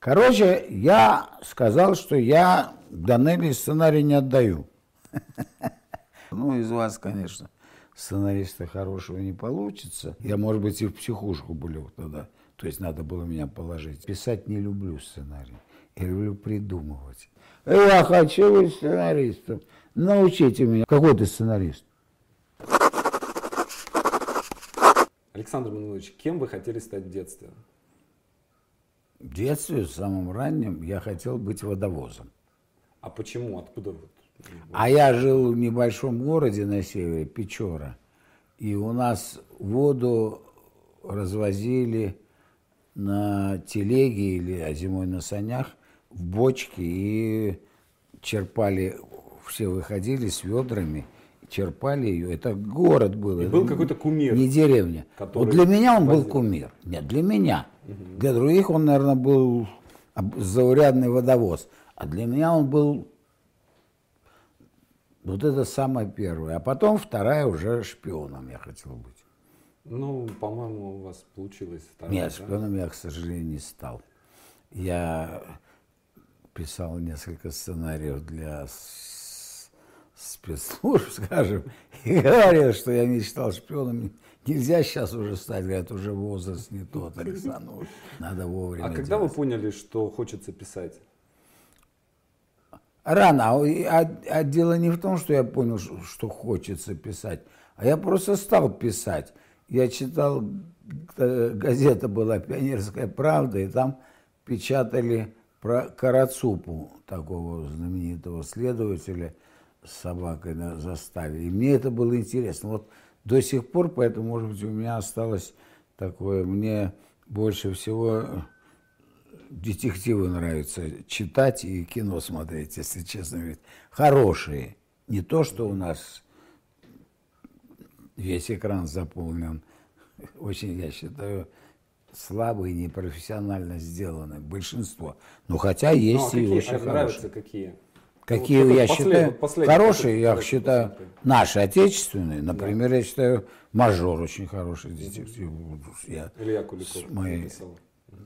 Короче, я сказал, что я Данелли сценарий не отдаю. Ну, из вас, конечно, сценариста хорошего не получится. Я, может быть, и в психушку был тогда. То есть надо было меня положить. Писать не люблю сценарий. Я люблю придумывать. Я хочу быть сценаристом. Научите меня. Какой ты сценарист? Александр Мануилович, кем вы хотели стать в детстве? В детстве, в самом раннем, я хотел быть водовозом. А почему? Откуда? А я жил в небольшом городе на севере, Печора. И у нас воду развозили на телеге или а зимой на санях в бочке и черпали, все выходили с ведрами, черпали ее. Это город был. И был какой-то кумир. Не деревня. который Вот для меня он был возил. кумир. Нет, для меня. Для других он, наверное, был заурядный водовоз. А для меня он был вот это самое первое. А потом вторая уже шпионом я хотел быть. Ну, по-моему, у вас получилось. второе, Нет, да? шпионом я, к сожалению, не стал. Я писал несколько сценариев для спецслужб, скажем, и говорил, что я мечтал шпионом. Нельзя сейчас уже стать, говорят, уже возраст не тот, Александр. Надо вовремя А когда вы делать. поняли, что хочется писать? Рано. А, а- а дело не в том, что я понял, что, что хочется писать, а я просто стал писать. Я читал, э, газета была «Пионерская правда», и там печатали про Карацупу, такого знаменитого следователя с собакой на заставе. И мне это было интересно. Вот до сих пор, поэтому, может быть, у меня осталось такое, мне больше всего детективы нравится читать и кино смотреть, если честно говорить. Хорошие. Не то, что у нас весь экран заполнен. Очень, я считаю, слабые, непрофессионально сделаны. Большинство. Ну, хотя Ну, а есть и какие очень а нравятся хорошие. какие? Какие вот я считаю, последний, хорошие, я который считаю, наши отечественные. Например, я считаю, «Мажор» очень хороший детектив. Я Илья Куликов моей- написал.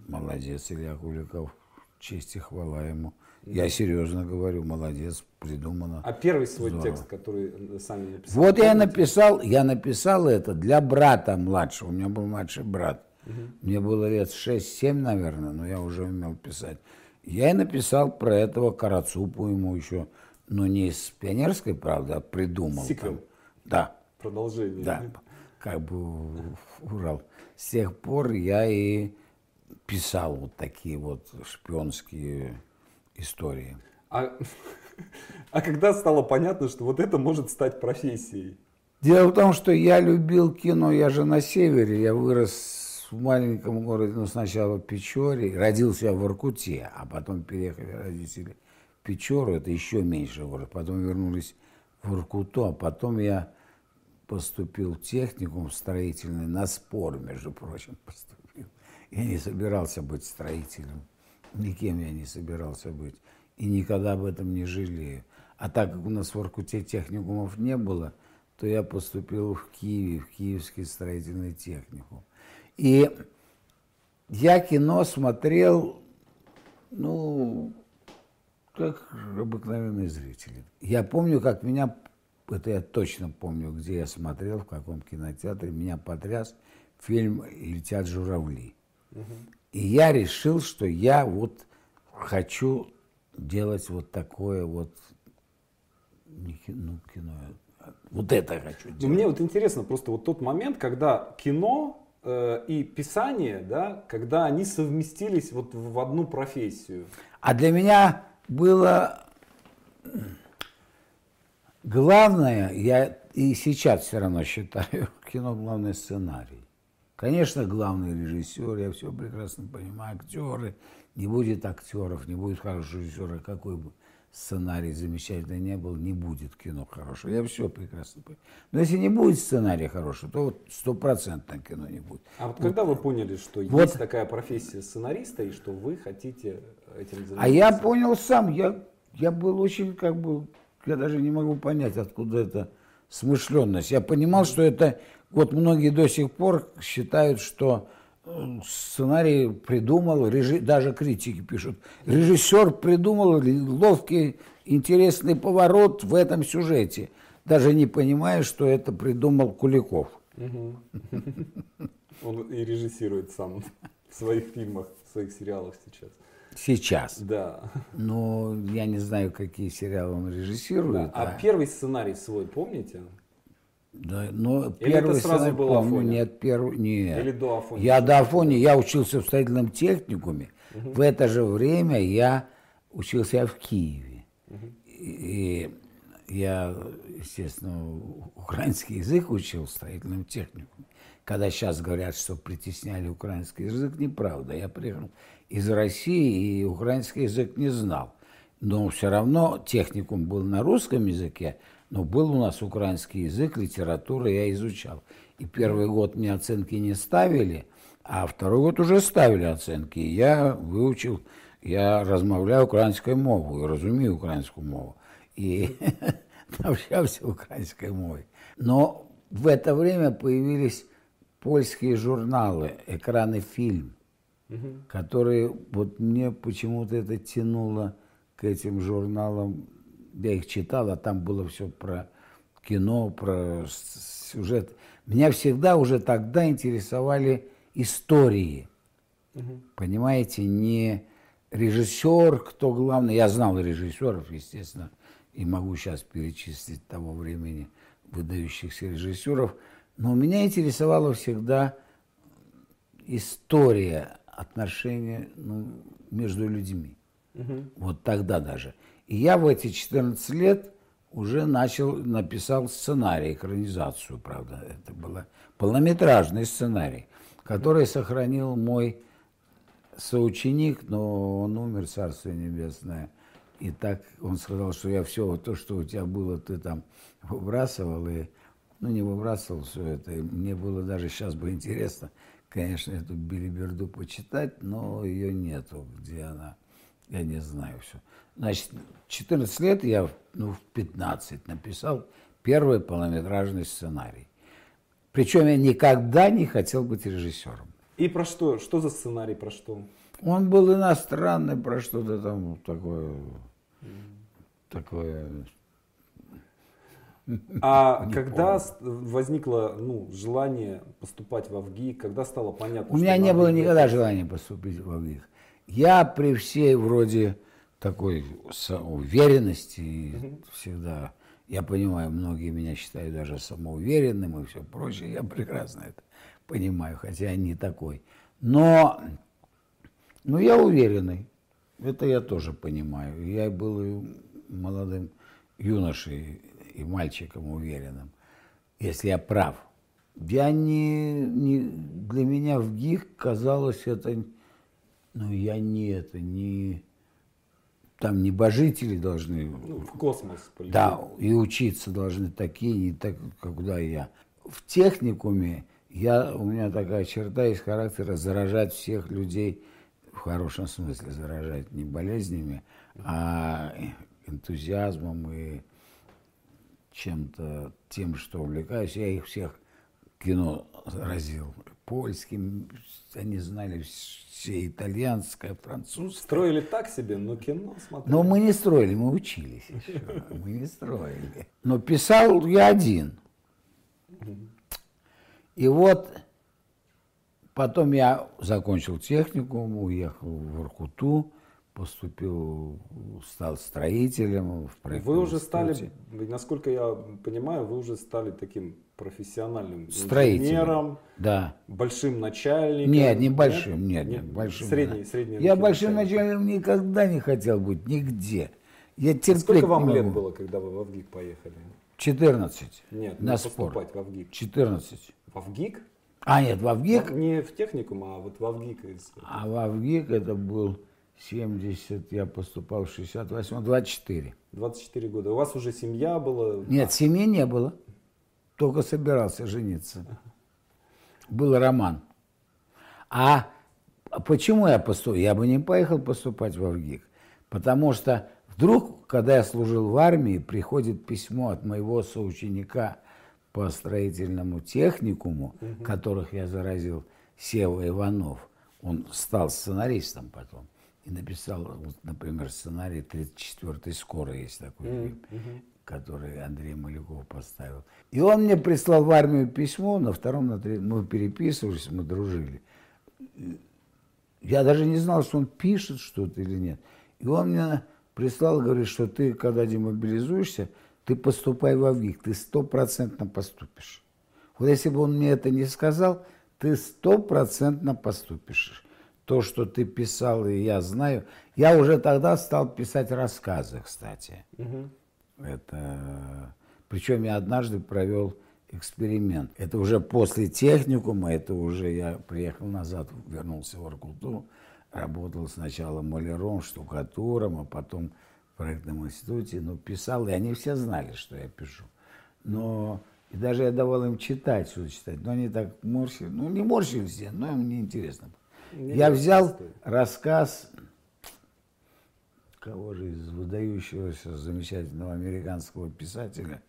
Молодец, Илья Куликов. Честь и хвала ему. Я серьезно говорю, молодец, придумано. А первый свой Здорово. текст, который э, сами написали? Вот я написал, я написал это для брата младшего. У меня был младший брат. Мне было лет 6-7, наверное, но я уже умел писать. Я и написал про этого Карацупу ему еще, но не из пионерской, правда, а придумал. Сиквел. Да. Продолжение. Да, как бы Урал. С тех пор я и писал вот такие вот шпионские истории. А, а когда стало понятно, что вот это может стать профессией? Дело в том, что я любил кино, я же на севере, я вырос в маленьком городе, ну сначала в Печоре, родился я в Иркуте, а потом переехали родители в Печору, это еще меньше город, потом вернулись в Иркуту, а потом я поступил в техникум строительный на спор, между прочим, поступил. Я не собирался быть строителем, никем я не собирался быть, и никогда об этом не жалею. А так как у нас в Иркуте техникумов не было, то я поступил в Киеве, в Киевский строительный техникум. И я кино смотрел, ну, как обыкновенный зритель. Я помню, как меня, это я точно помню, где я смотрел, в каком кинотеатре, меня потряс фильм «Летят журавли». И я решил, что я вот хочу делать вот такое вот, не ки- ну, кино, вот это хочу делать. Ну, мне вот интересно просто вот тот момент, когда кино и писание, да, когда они совместились вот в одну профессию. А для меня было главное, я и сейчас все равно считаю, кино главный сценарий. Конечно, главный режиссер, я все прекрасно понимаю, актеры. Не будет актеров, не будет хорошего режиссера, какой бы сценарий замечательный не был, не будет кино хорошего. Я все прекрасно понимаю. Но если не будет сценария хорошего, то вот стопроцентно кино не будет. А вот когда вы поняли, что Вот. есть такая профессия сценариста и что вы хотите этим заниматься? А я понял сам, я, я был очень как бы, я даже не могу понять, откуда эта смышленность. Я понимал, что это, вот многие до сих пор считают, что сценарий придумал, режи... даже критики пишут, режиссер придумал ловкий, интересный поворот в этом сюжете, даже не понимая, что это придумал Куликов. Он и режиссирует сам в своих фильмах, в своих сериалах сейчас. Сейчас. Да. Но я не знаю, какие сериалы он режиссирует. Да. А, а первый сценарий свой помните? Да, но Или первый это сразу был помню, Афоня? нет, первый, нет. Или до Афони? Я до Афони, я учился в строительном техникуме. В это же время я учился в Киеве. И я, естественно, украинский язык учил в строительном техникуме. Когда сейчас говорят, что притесняли украинский язык, неправда. Я приехал из России и украинский язык не знал. Но все равно техникум был на русском языке, но был у нас украинский язык, литература я изучал. И первый год мне оценки не ставили, а второй год уже ставили оценки. И я выучил, я размовляю українською мовою, розумію українську мову. И общался украинской мовой. Но в это время появились польские журналы, экраны фильм, которые вот мне почему-то это тянуло к этим журналам. я их читал, а там было все про кино, про сюжет. Меня всегда уже тогда интересовали истории. Понимаете, не режиссер, кто главный. Я знал режиссеров, естественно, и могу сейчас перечислить того времени выдающихся режиссеров. Но меня интересовала всегда история отношения ну, между людьми. Вот тогда даже. И я в эти 14 лет уже начал, написал сценарий, экранизацию, правда. Это был полнометражный сценарий, который сохранил мой соученик, но он умер, Царствие Небесное. И так он сказал, что я все то, что у тебя было, ты там выбрасывал, и, ну, не выбрасывал все это. И мне было даже сейчас бы интересно, конечно, эту билиберду почитать, но ее нету, где она, я не знаю все. Значит, 14 лет я, ну, в 15 написал первый полнометражный сценарий. Причем я никогда не хотел быть режиссером. И про что? Что за сценарий, про что? Он был иностранный, про что-то там такое, такое. А когда с- возникло ну, желание поступать в АВГИ, когда стало понятно, У меня не было никогда желания поступить в АВГИК. Я при всей вроде такой уверенности всегда, я понимаю, многие меня считают даже самоуверенным и все прочее, я прекрасно это понимаю, хотя я не такой. Но, ну, я уверенный, это я тоже понимаю. Я был молодым юношей и мальчиком уверенным, если я прав. Я не, не для меня в ГИК казалось это, ну я не это, не там небожители должны, Ну, в космос полететь. да, и учиться должны такие, не так, когда я. В техникуме я, у меня такая черта из характера заражать всех людей, в хорошем смысле заражать, не болезнями, а энтузиазмом и чем-то тем, что увлекаюсь. Я их всех кино заразил. Польским, они знали все итальянское, французское. Строили так себе, но кино смотрели. Но мы не строили, мы учились еще. Мы не строили. Но писал я один. И вот потом я закончил техникум, уехал в Воркуту, поступил, стал строителем в проектном Вы уже стали, насколько я понимаю, вы уже стали таким профессиональным инженером, Да. большим начальником. Нет, не большим, нет, нет, большим. Средний, средний. Я большим начальником никогда не хотел быть, нигде. Я терпеть Сколько вам лет было, когда вы в АВГИК поехали? 14. Нет, на спор. в АВГИК. 14. В АВГИК? А, нет, в Авгик. Не в техникум, а вот в АВГИК. А в Авгик это был 70, я поступал в 68, 24. 24 года. У вас уже семья была? Нет, семьи не было. Только собирался жениться. Был роман. А почему я поступил? Я бы не поехал поступать в Авгик. Потому что вдруг, когда я служил в армии, приходит письмо от моего соученика по строительному техникуму, которых я заразил Сева Иванов. Он стал сценаристом потом. И написал, вот, например, сценарий 34-й «Скоро» есть такой фильм, mm-hmm. Который Андрей Маляков поставил. И он мне прислал в армию письмо, на втором, на третьем, мы переписывались, мы дружили. Я даже не знал, что он пишет что-то или нет. И он мне прислал, говорит, что ты, когда демобилизуешься, ты поступай в ВИК, ты стопроцентно поступишь. Вот если бы он мне это не сказал, ты стопроцентно поступишь. То, что ты писал, и я знаю. Я уже тогда стал писать рассказы, кстати. Угу. Это... Причем я однажды провел эксперимент. Это уже после техникума, это уже я приехал назад, вернулся в Аркуту, работал сначала маляром, штукатуром, а потом в проектном институте, ну, писал, и они все знали, что я пишу. Но и даже я давал им читать, что читать, но они так морщили, ну, не морщили все, но им не интересно. Не я взял рассказ кого же из выдающегося замечательного американского писателя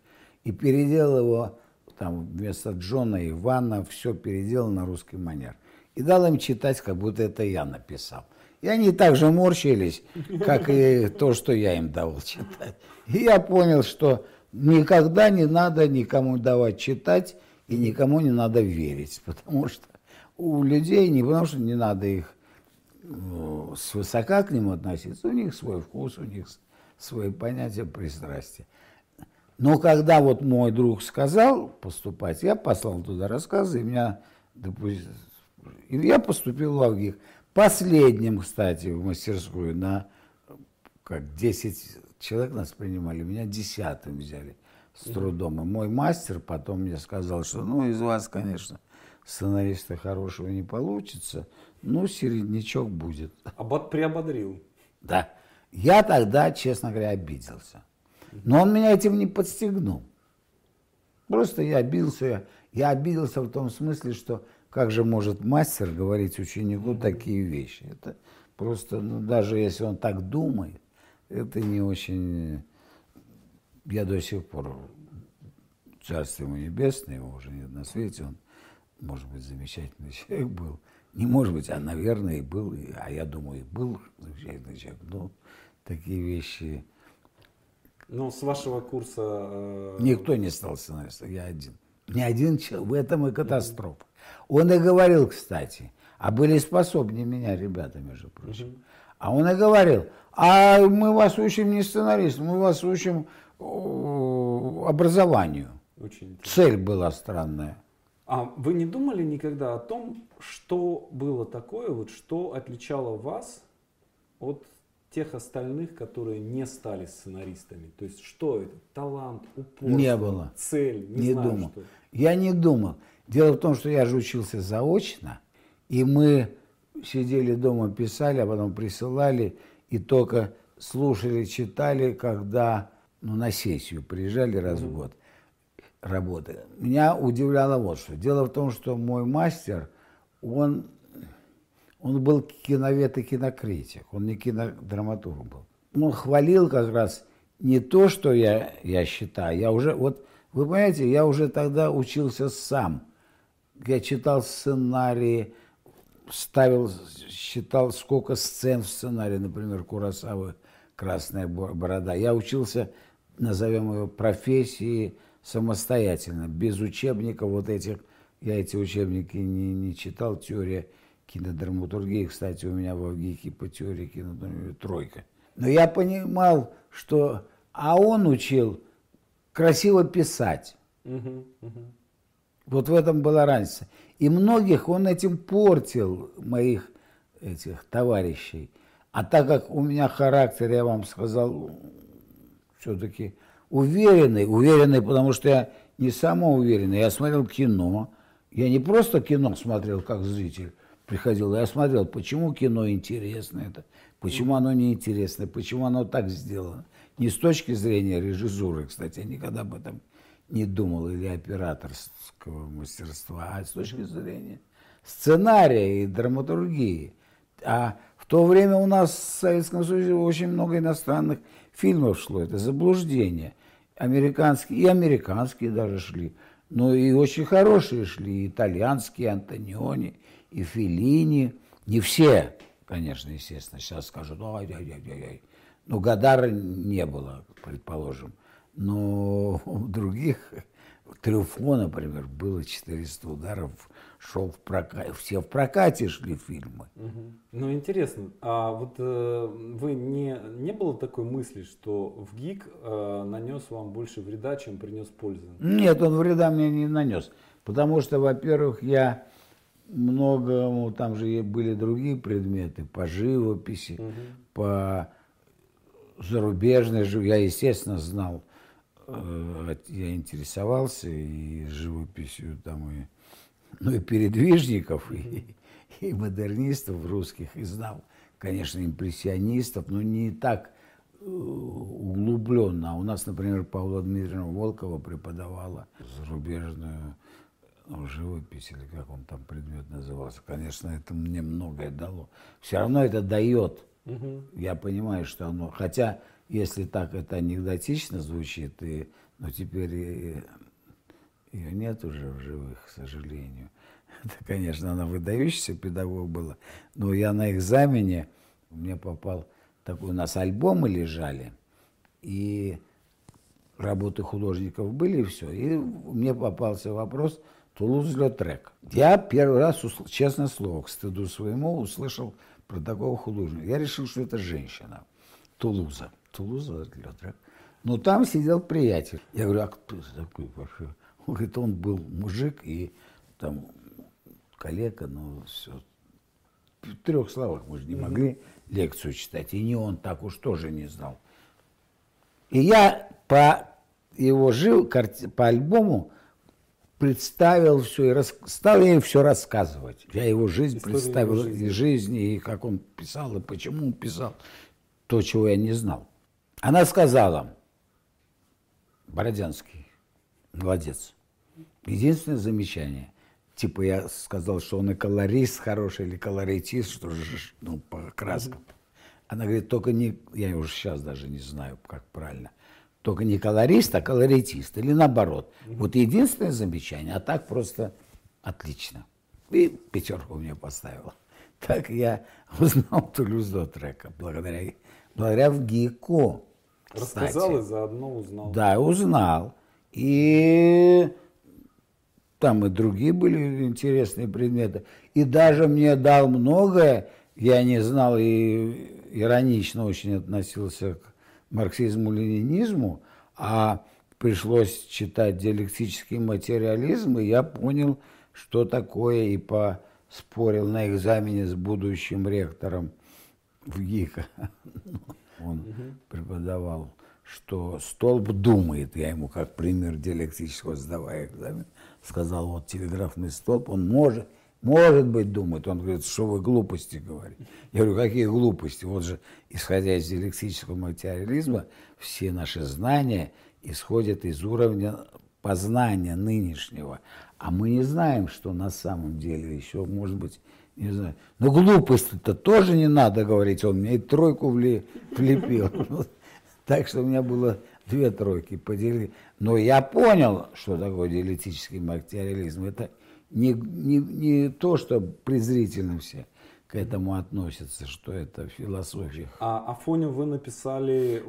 и переделал его там вместо Джона Ивана все переделал на русский манер. И дал им читать, как будто это я написал. И они так же морщились, как и то, что я им давал читать. И я понял, что никогда не надо никому давать читать и никому не надо верить, потому что у людей не потому что не надо их свысока к нему относиться, у них свой вкус, у них свои понятия, пристрастия. Но когда вот мой друг сказал поступать, я послал туда рассказы, и меня, допустим, и я поступил в Авгик. Последним, кстати, в мастерскую на как 10 человек нас принимали, меня десятым взяли с трудом. И мой мастер потом мне сказал, что ну из вас, конечно, сценариста хорошего не получится, ну середнячок будет. Абат приободрил. Да. Я тогда, честно говоря, обиделся. Но он меня этим не подстегнул. Просто я обиделся. Я обиделся в том смысле, что как же может мастер говорить ученику такие вещи? Это просто, ну, даже если он так думает, это не очень... Я до сих пор, царство ему небесное, его уже нет на свете, он, может быть, замечательный человек был. Не может быть, а, наверное, и был, а я думаю, и был человек. Но такие вещи но с вашего курса... Э... Никто не стал сценаристом, я один. Ни один человек, в этом и катастрофа. Он и говорил, кстати, а были способнее меня ребята, между прочим. А он и говорил, а мы вас учим не сценарист, мы вас учим образованию. Очень Цель была странная. А вы не думали никогда о том, что было такое, вот что отличало вас от тех остальных, которые не стали сценаристами? То есть что это? Талант, упорство, не было. цель? Не, не знаю, думал. Что. Я не думал. Дело в том, что я же учился заочно, и мы сидели дома, писали, а потом присылали, и только слушали, читали, когда ну, на сессию приезжали раз в год работы. Меня удивляло вот что. Дело в том, что мой мастер, он он был киновед и кинокритик, он не кинодраматург был. Он хвалил как раз не то, что я, я считаю, я уже, вот вы понимаете, я уже тогда учился сам. Я читал сценарии, ставил, считал, сколько сцен в сценарии, например, Курасавы «Красная борода». Я учился, назовем его, профессии самостоятельно, без учебников вот этих. Я эти учебники не, не читал, теория кинодраматургии, кстати, у меня в Авгике по теории кинодраматургии тройка. Но я понимал, что... А он учил красиво писать. Угу, угу. Вот в этом была разница. И многих он этим портил, моих этих товарищей. А так как у меня характер, я вам сказал, все-таки уверенный, уверенный, потому что я не самоуверенный, я смотрел кино. Я не просто кино смотрел как зритель, приходил, я смотрел, почему кино интересно это, почему оно неинтересно, почему оно так сделано. Не с точки зрения режиссуры, кстати, я никогда об этом не думал, или операторского мастерства, а с точки зрения сценария и драматургии. А в то время у нас в Советском Союзе очень много иностранных фильмов шло, это заблуждение. Американские, и американские даже шли, но и очень хорошие шли, и итальянские, Антониони, и Феллини. Не все, конечно, естественно, сейчас скажут, ой, ой, ой, ой, ой. Ну, Гадара не было, предположим. Но других, Трюфо, например, было 400 ударов, шел в прокате, все в прокате шли фильмы. Угу. Ну, интересно, а вот э, вы не, не было такой мысли, что в ГИК э, нанес вам больше вреда, чем принес пользы? Нет, он вреда мне не нанес. Потому что, во-первых, я много, ну, там же были другие предметы по живописи, угу. по зарубежной живописи. Я, естественно, знал, э, я интересовался и живописью там, и, ну, и передвижников, и, и модернистов русских, и знал, конечно, импрессионистов, но не так э, углубленно. А у нас, например, Павла Дмитриевна Волкова преподавала зарубежную ну, живопись, или как он там предмет назывался, конечно, это мне многое дало. Все равно это дает. Угу. Я понимаю, что оно... Хотя, если так это анекдотично звучит, и, но теперь и, ее нет уже в живых, к сожалению. Это, конечно, она выдающийся педагог была. Но я на экзамене, мне попал такой, у нас альбомы лежали, и работы художников были, и все. И мне попался вопрос – Тулуз-Летрек. Я первый раз, честное слово, к стыду своему, услышал про такого художника. Я решил, что это женщина. Тулуза. Тулуза Летрек. Но там сидел приятель. Я говорю, а кто такой вообще? Он говорит, он был мужик и там коллега, но все. В трех словах мы же не могли лекцию читать. И не он так уж тоже не знал. И я по его жил, по альбому представил все и рас... стал ей все рассказывать. Я его жизнь Историю представил, его жизни. и жизни, и как он писал, и почему он писал, то, чего я не знал. Она сказала, Бородянский, молодец. Единственное замечание, типа я сказал, что он и колорист хороший, или колоритист, что же, ну, по краскам. Она говорит, только не, я уже сейчас даже не знаю, как правильно, только не колорист, а колоритист. Или наоборот. Вот единственное замечание, а так просто отлично. И пятерку мне поставила. Так я узнал Тулюз трека благодаря, благодаря в ГИКО. Рассказал и заодно узнал. Да, узнал. И там и другие были интересные предметы. И даже мне дал многое, я не знал и иронично очень относился к марксизму-ленинизму, а пришлось читать диалектический материализм, и я понял, что такое, и поспорил на экзамене с будущим ректором в ГИКа. Он преподавал, что столб думает, я ему как пример диалектического сдавая экзамен, сказал, вот телеграфный столб, он может может быть, думает. Он говорит, что вы глупости говорите. Я говорю, какие глупости? Вот же, исходя из диалектического материализма, все наши знания исходят из уровня познания нынешнего. А мы не знаем, что на самом деле еще, может быть, не знаю. Но глупости-то тоже не надо говорить. Он мне и тройку влепил. Так что у меня было две тройки поделили. Но я понял, что такое диалектический материализм. Это не, не, не то, что презрительно все к этому относятся, что это философия. А Афоню вы написали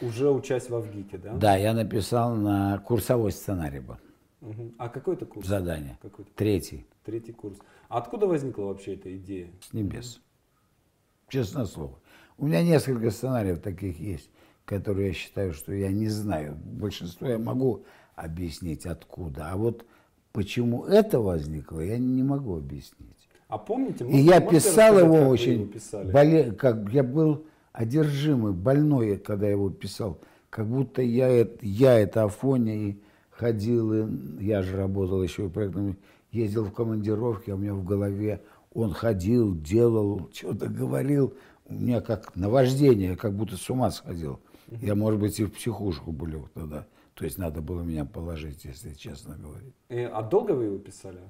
уже учась в Авгике, да? Да, я написал на курсовой сценарий был. Угу. А какой это курс? Задание. Какой -то? Третий. Третий курс. А откуда возникла вообще эта идея? С небес. Честное слово. У меня несколько сценариев таких есть, которые я считаю, что я не знаю. Большинство я могу объяснить откуда. А вот Почему это возникло, я не могу объяснить. А помните, и я писал его очень, боле, как я был одержимый, больной, когда его писал, как будто я, я это Афоня и ходил, и я же работал еще и проектом, ездил в командировке, а у меня в голове он ходил, делал, что-то говорил, у меня как наваждение, как будто с ума сходил. Я, может быть, и в психушку был тогда. То есть надо было меня положить, если честно говорить. И, а долго вы его писали?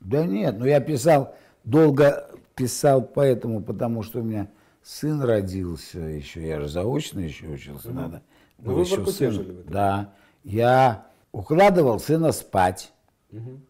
Да нет, ну я писал, долго писал поэтому, потому что у меня сын родился еще, я же заочно еще учился, угу. надо. Ну, вы сын. Жили да, я укладывал сына спать, угу.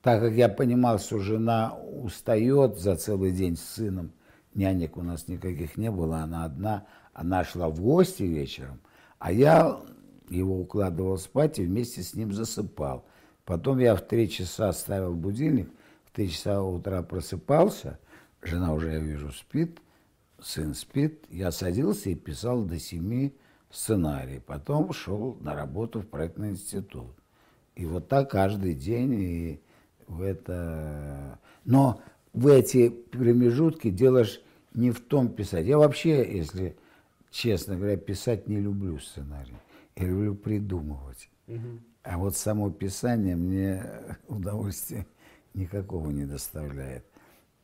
так как я понимал, что жена устает за целый день с сыном, нянек у нас никаких не было, она одна, она шла в гости вечером, а я его укладывал спать и вместе с ним засыпал. Потом я в три часа ставил будильник, в три часа утра просыпался, жена уже, я вижу, спит, сын спит, я садился и писал до семи сценарий. Потом шел на работу в проектный институт. И вот так каждый день и в это... Но в эти промежутки делаешь не в том писать. Я вообще, если честно говоря, писать не люблю сценарий. Я люблю придумывать. Угу. А вот само писание мне удовольствия никакого не доставляет.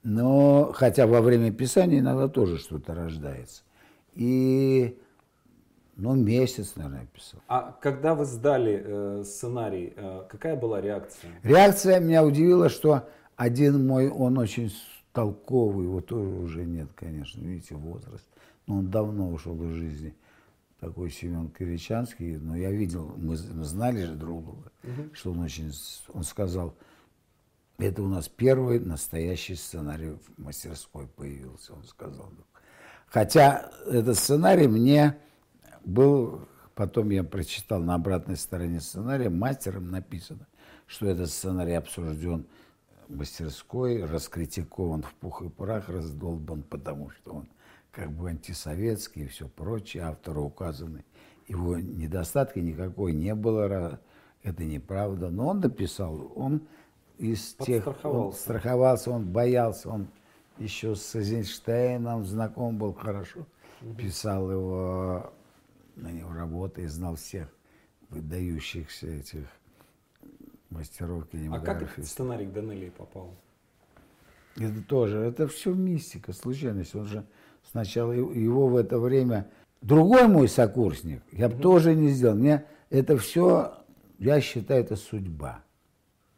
Но, хотя во время писания иногда тоже что-то рождается. И, ну, месяц, наверное, писал. А когда вы сдали э, сценарий, э, какая была реакция? Реакция меня удивила, что один мой, он очень толковый, его тоже уже нет, конечно, видите, возраст. Но он давно ушел из жизни такой Семен Киричанский, но я видел, мы, мы знали же друг друга, угу. что он очень, он сказал, это у нас первый настоящий сценарий в мастерской появился, он сказал. Хотя этот сценарий мне был, потом я прочитал на обратной стороне сценария, мастером написано, что этот сценарий обсужден в мастерской, раскритикован в пух и прах, раздолбан, потому что он как бы антисоветский и все прочее, автору указаны. Его недостатки никакой не было, это неправда. Но он дописал, он из тех, он страховался, он боялся, он еще с Эйзенштейном знаком был хорошо, писал его, на него работы и знал всех выдающихся этих мастеров кинематографии. А как этот сценарий к Данелии попал? Это тоже, это все мистика, случайность. Он же сначала его в это время другой мой сокурсник, я бы тоже не сделал. Мне это все, я считаю, это судьба.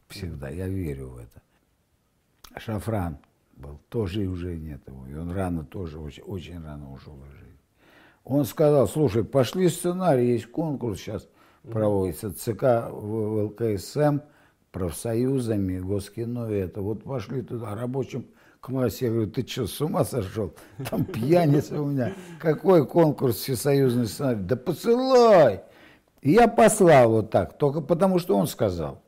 Всегда, я верю в это. Шафран был, тоже уже нет его. И он рано тоже, очень, очень рано ушел из жизни. Он сказал, слушай, пошли сценарий, есть конкурс сейчас проводится, ЦК в ЛКСМ, профсоюзами, Госкино и это. Вот пошли туда рабочим классе. Я говорю, ты что, с ума сошел? Там пьяница у меня. Какой конкурс всесоюзный сценарий? Да посылай! И я послал вот так, только потому что он сказал.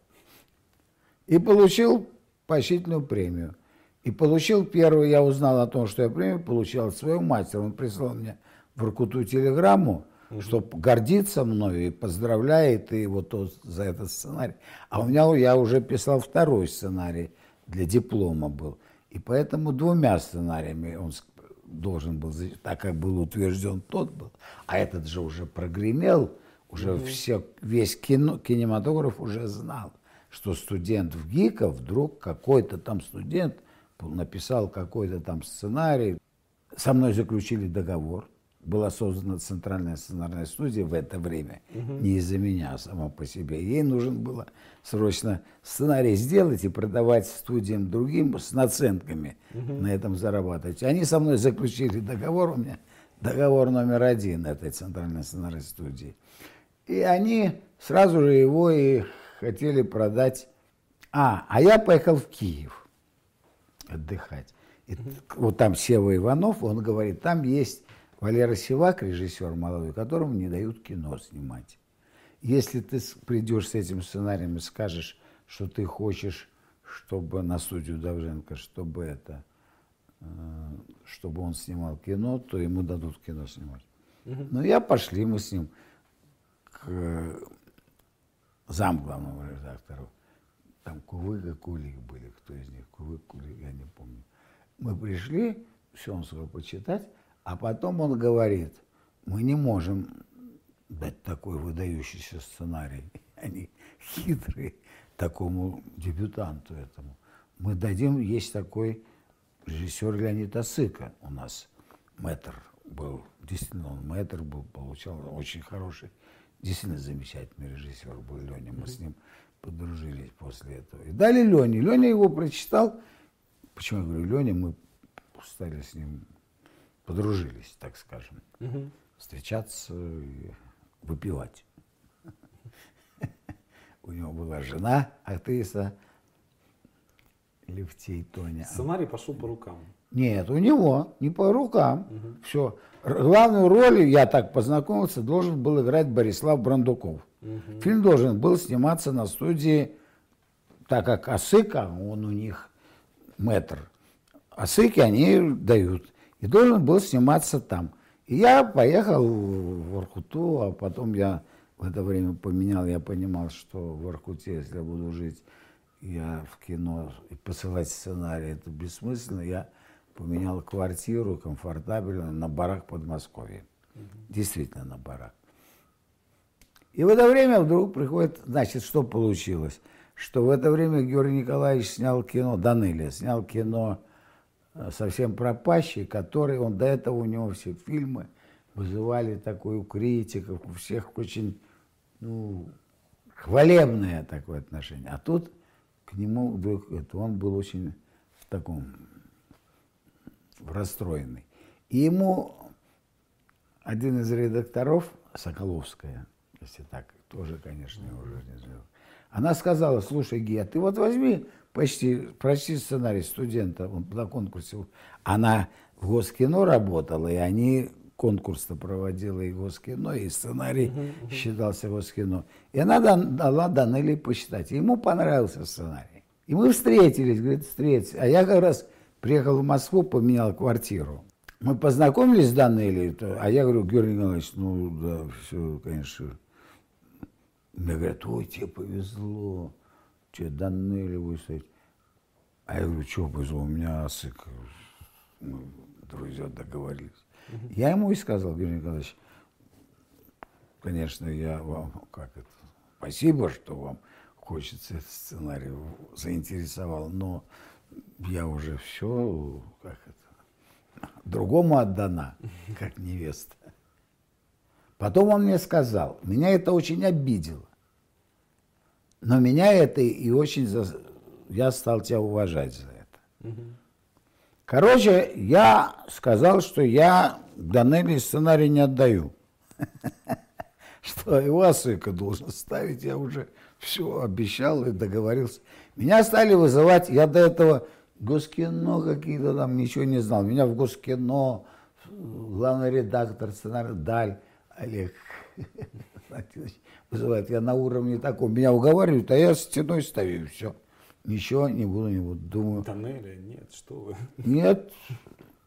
И получил поощрительную премию. И получил первую, я узнал о том, что я премию получил от своего мастера. Он прислал мне в Иркуту телеграмму, угу. что гордится мной и поздравляет и вот за этот сценарий. А у меня я уже писал второй сценарий для диплома был. И поэтому двумя сценариями он должен был, так как был утвержден тот был, а этот же уже прогремел, уже mm все, весь кино, кинематограф уже знал, что студент в ГИКа вдруг какой-то там студент написал какой-то там сценарий, со мной заключили договор, была создана центральная сценарная студия в это время, угу. не из-за меня, а сама по себе. Ей нужно было срочно сценарий сделать и продавать студиям другим с наценками, угу. на этом зарабатывать. Они со мной заключили договор, у меня договор номер один этой центральной сценарной студии. И они сразу же его и хотели продать. А, а я поехал в Киев отдыхать. И угу. вот там Сева Иванов, он говорит, там есть Валера Сивак, режиссер молодой, которому не дают кино снимать. Если ты придешь с этим сценарием и скажешь, что ты хочешь, чтобы на студию Давженко, чтобы это, э, чтобы он снимал кино, то ему дадут кино снимать. Угу. Ну, я пошли мы с ним к зам главному редактору. Там Кувык и Кулик были, кто из них, Кувык, Кулик, я не помню. Мы пришли, все он сказал почитать, а потом он говорит, мы не можем дать такой выдающийся сценарий. Они хитрые такому дебютанту этому. Мы дадим, есть такой режиссер Леонид Асыка у нас, мэтр был, действительно он мэтр был, получал очень хороший, действительно замечательный режиссер был Леня, мы с ним подружились после этого. И дали Лене, Леня его прочитал, почему я говорю Леня, мы стали с ним подружились, так скажем. Угу. Встречаться выпивать. У него была жена, актриса Левтей Тоня. Сценарий пошел по рукам. Нет, у него, не по рукам. Угу. Все. Главную роль, я так познакомился, должен был играть Борислав Брандуков. Угу. Фильм должен был сниматься на студии, так как Осыка, он у них мэтр. Осыки они дают. И должен был сниматься там. И я поехал в Воркуту, а потом я в это время поменял, я понимал, что в Воркуте, если я буду жить, я в кино и посылать сценарий, это бессмысленно. Я поменял квартиру комфортабельно на барак Подмосковье. Угу. Действительно на барак. И в это время вдруг приходит, значит, что получилось? Что в это время Георгий Николаевич снял кино, Данелия, снял кино совсем пропащий, который, он до этого у него все фильмы вызывали такую критику, у всех очень, ну, хвалебное такое отношение. А тут к нему вдруг, это, он был очень в таком расстроенный. И ему один из редакторов, Соколовская, если так, тоже, конечно, уже не знаю, она сказала, слушай, Гия, ты вот возьми почти, прочти сценарий студента он на конкурсе. Она в Госкино работала, и они конкурс-то проводила и Госкино, и сценарий uh-huh, uh-huh. считался Госкино. И она дала Данелли почитать. ему понравился сценарий. И мы встретились, говорит, встретились. А я как раз Приехал в Москву, поменял квартиру. Мы познакомились с Данелли, а я говорю, Георгий Николаевич, ну да, все, конечно. Мне говорят, ой, тебе повезло, тебе Данелли выставить. А я говорю, что повезло, у меня Асык, мы, друзья, договорились. Угу. Я ему и сказал, Георгий Николаевич, конечно, я вам, как это, спасибо, что вам хочется этот сценарий заинтересовал, но я уже все, как это, другому отдана, как невеста. Потом он мне сказал, меня это очень обидело. Но меня это и очень... За... Я стал тебя уважать за это. Короче, я сказал, что я Данелли сценарий не отдаю. Что его Асыка должен ставить, я уже все обещал и договорился. Меня стали вызывать, я до этого Госкино какие-то там, ничего не знал. Меня в Госкино, главный редактор, сценарий Даль, Олег вызывает. Я на уровне таком. Меня уговаривают, а я стеной стою, все. Ничего не буду, не буду. Думаю. Тоннеля? Нет, что вы. Нет.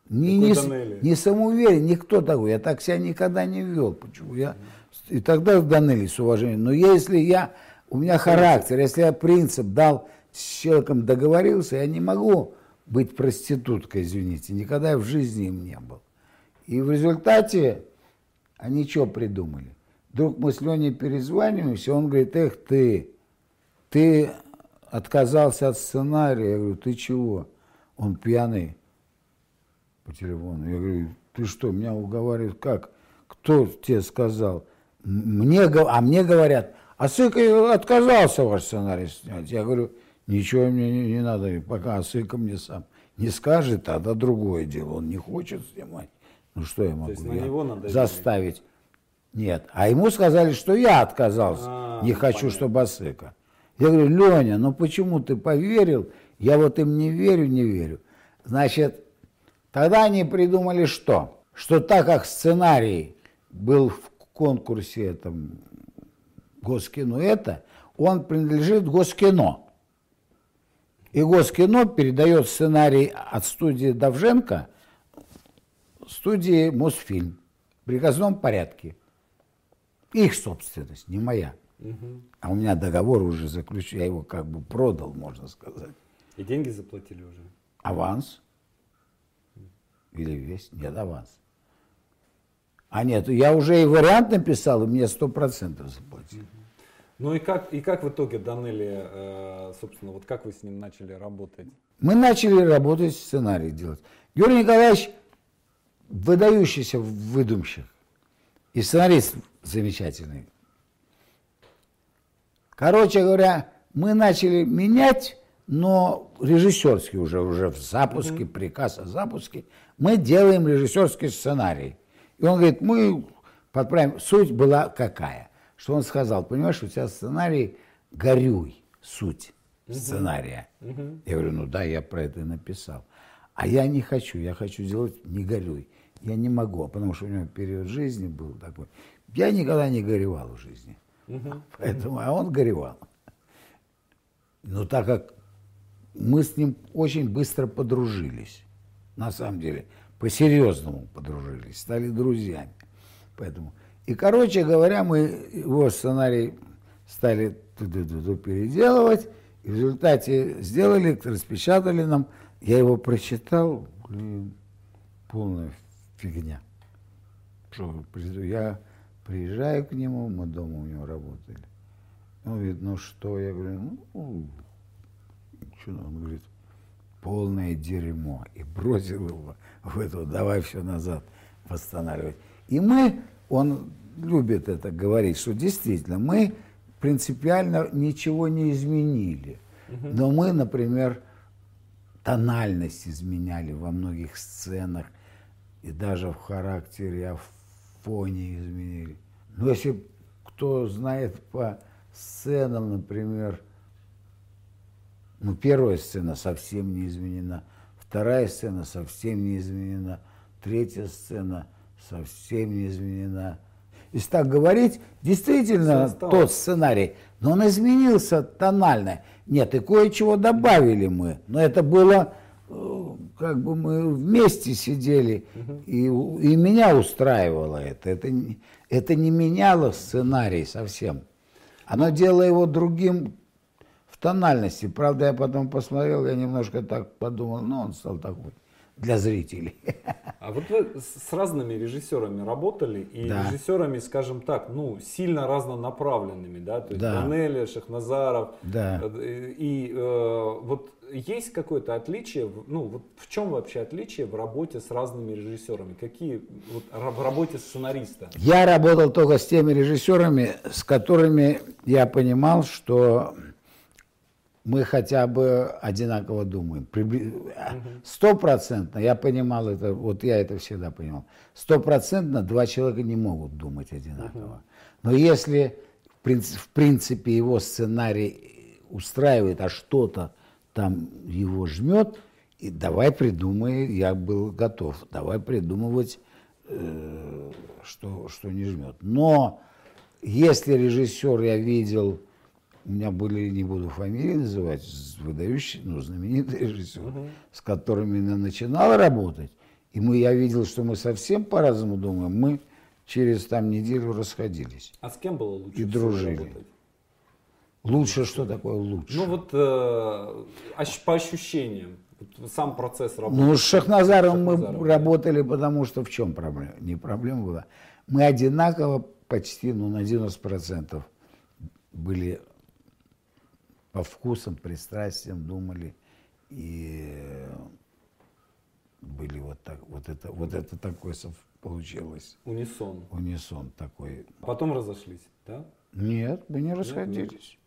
Не, не, не самоуверен, никто такой. Я так себя никогда не вел. Почему? Я, и тогда Данели с уважением. Но если я, у меня характер, если я принцип дал с человеком договорился, я не могу быть проституткой, извините, никогда я в жизни им не был. И в результате они что придумали? Вдруг мы с Леней перезваниваемся, он говорит, эх ты, ты отказался от сценария. Я говорю, ты чего? Он пьяный по телефону. Я говорю, ты что, меня уговаривают, как? Кто тебе сказал? Мне, а мне говорят, а Сыка отказался ваш сценарий снять. Я говорю, Ничего мне не, не надо, пока Асыка мне сам не скажет, тогда другое дело. Он не хочет снимать. Ну что я могу? Надо заставить. Нет. А ему сказали, что я отказался. А, не ну, хочу, понятно. чтобы Асыка. Я говорю, Леня, ну почему ты поверил? Я вот им не верю, не верю. Значит, тогда они придумали что? Что так как сценарий был в конкурсе этом Госкино это, он принадлежит Госкино. И Госкино передает сценарий от студии Давженко студии Мосфильм в приказном порядке. Их собственность, не моя. Угу. А у меня договор уже заключен, я его как бы продал, можно сказать. И деньги заплатили уже? Аванс. Или весь? Нет, аванс. А нет, я уже и вариант написал, и мне сто процентов заплатили. Угу. Ну и как, и как в итоге Данели, э, собственно, вот как вы с ним начали работать? Мы начали работать, сценарий делать. Георгий Николаевич выдающийся выдумщик и сценарист замечательный. Короче говоря, мы начали менять, но режиссерский уже, уже в запуске, mm-hmm. приказ о запуске, мы делаем режиссерский сценарий. И он говорит, мы подправим. Суть была какая? что он сказал, понимаешь, у тебя сценарий горюй, суть. сценария. Я говорю, ну да, я про это и написал. А я не хочу, я хочу сделать «Не горюй». Я не могу, потому что у него период жизни был такой. Я никогда не горевал в жизни. Поэтому, а он горевал. Но так как мы с ним очень быстро подружились, на самом деле, по-серьезному подружились, стали друзьями. Поэтому. И, короче говоря, мы его сценарий стали переделывать, и в результате сделали, распечатали нам. Я его прочитал, блин, полная фигня. Что, я приезжаю к нему, мы дома у него работали. Он говорит, ну что? Я говорю, ну, что? Он говорит, полное дерьмо. И бросил его в эту, давай все назад восстанавливать. И мы, он любит это говорить, что действительно мы принципиально ничего не изменили. Но мы, например, тональность изменяли во многих сценах, и даже в характере, а в фоне изменили. Но если кто знает по сценам, например, ну, первая сцена совсем не изменена, вторая сцена совсем не изменена, третья сцена совсем не изменена. Если так говорить, действительно тот сценарий, но он изменился тонально. Нет, и кое-чего добавили мы, но это было, как бы мы вместе сидели, угу. и, и меня устраивало это. Это, это не меняло сценарий совсем. Оно делало его другим в тональности. Правда, я потом посмотрел, я немножко так подумал, ну, он стал такой для зрителей. А вот вы с разными режиссерами работали, и да. режиссерами, скажем так, ну, сильно разнонаправленными, да, то есть да. Данелия, Шахназаров. Да. Э, и э, вот есть какое-то отличие, ну, вот в чем вообще отличие в работе с разными режиссерами? Какие, вот, в работе сценариста? Я работал только с теми режиссерами, с которыми я понимал, что мы хотя бы одинаково думаем. Стопроцентно, я понимал это, вот я это всегда понимал, стопроцентно два человека не могут думать одинаково. Но если в принципе его сценарий устраивает, а что-то там его жмет, и давай придумай, я был готов, давай придумывать, э, что, что не жмет. Но если режиссер я видел у меня были, не буду фамилии называть, выдающие, ну, знаменитые режиссеры, угу. с которыми я начинал работать. И мы, я видел, что мы совсем по-разному думаем. Мы через там неделю расходились. А с кем было лучше И дружили. Работать? Лучше что такое лучше? Ну вот э, по ощущениям, сам процесс работы. Ну с Шахназаром мы работали, потому что в чем проблема? Не проблема была. Мы одинаково почти ну, на 90% были по вкусам, пристрастиям думали и были вот так, вот это, вот это такое получилось. Унисон. Унисон такой. Потом разошлись, да? Нет, мы не расходились. Нет,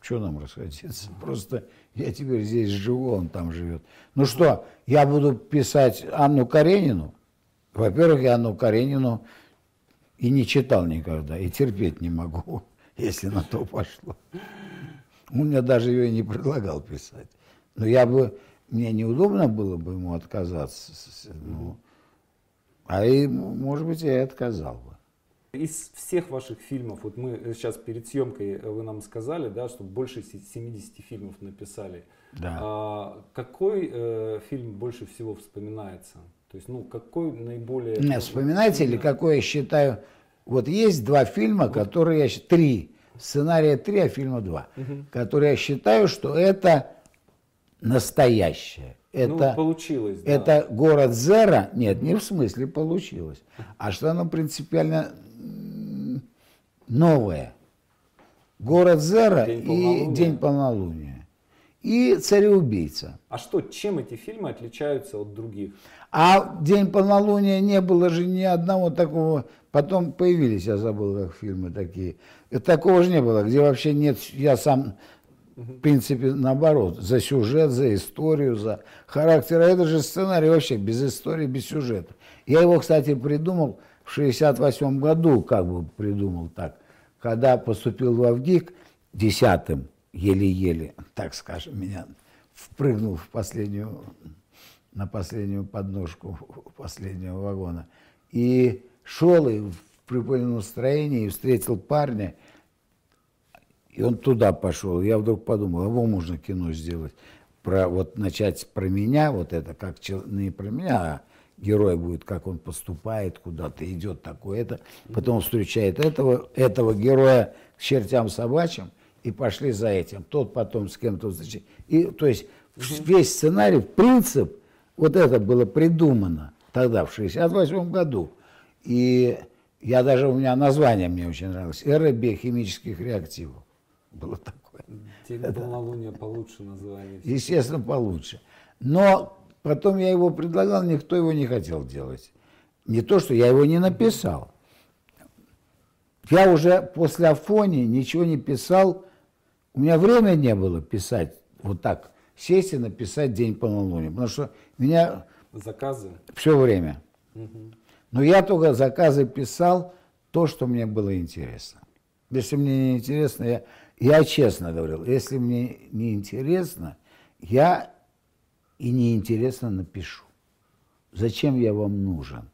Что нам расходиться? Просто я теперь здесь живу, он там живет. Ну что, я буду писать Анну Каренину? Во-первых, я Анну Каренину и не читал никогда, и терпеть не могу, если на то пошло. Он мне даже ее не предлагал писать. Но я бы, мне неудобно было бы ему отказаться. Ну, а и, может быть, я и отказал бы. Из всех ваших фильмов, вот мы сейчас перед съемкой, э, вы нам сказали, да, что больше 70 фильмов написали. Да. А, какой э, фильм больше всего вспоминается? То есть, ну, какой наиболее... Не, вспоминайте или какой я считаю... Вот есть два фильма, вот. которые я считаю... Три сценария 3, а фильма 2, угу. которые я считаю, что это настоящее. Ну, это, ну, получилось, да. Это город Зера, нет, не в смысле получилось, а что оно принципиально новое. Город Зера День и День полнолуния. И Цареубийца. А что, чем эти фильмы отличаются от других? А День полнолуния не было же ни одного такого. Потом появились, я забыл, как фильмы такие. Такого же не было, где вообще нет, я сам, в принципе, наоборот, за сюжет, за историю, за характер. А это же сценарий вообще без истории, без сюжета. Я его, кстати, придумал в 68 году, как бы придумал так, когда поступил в Авгик десятым еле-еле, так скажем, меня впрыгнул в последнюю, на последнюю подножку последнего вагона. И шел и в припыльном настроении, и встретил парня, и он туда пошел. Я вдруг подумал, а его можно кино сделать. Про, вот начать про меня, вот это, как не про меня, а герой будет, как он поступает, куда-то идет такое это. Потом встречает этого, этого героя к чертям собачьим, и пошли за этим. Тот потом с кем-то встречает. И, то есть весь сценарий, принцип, вот это было придумано тогда, в 68 году. И я даже, у меня название мне очень нравилось, «Эра биохимических реактивов». Было такое. Тебе полнолуние получше название. Естественно, получше. Но потом я его предлагал, никто его не хотел делать. Не то, что я его не написал. Я уже после Афони ничего не писал. У меня времени не было писать вот так, сесть и написать «День полнолуния». Потому что меня... Заказы? Все время. Угу. Но я только заказы писал то, что мне было интересно. Если мне не интересно, я, я честно говорил, если мне не интересно, я и неинтересно напишу. Зачем я вам нужен?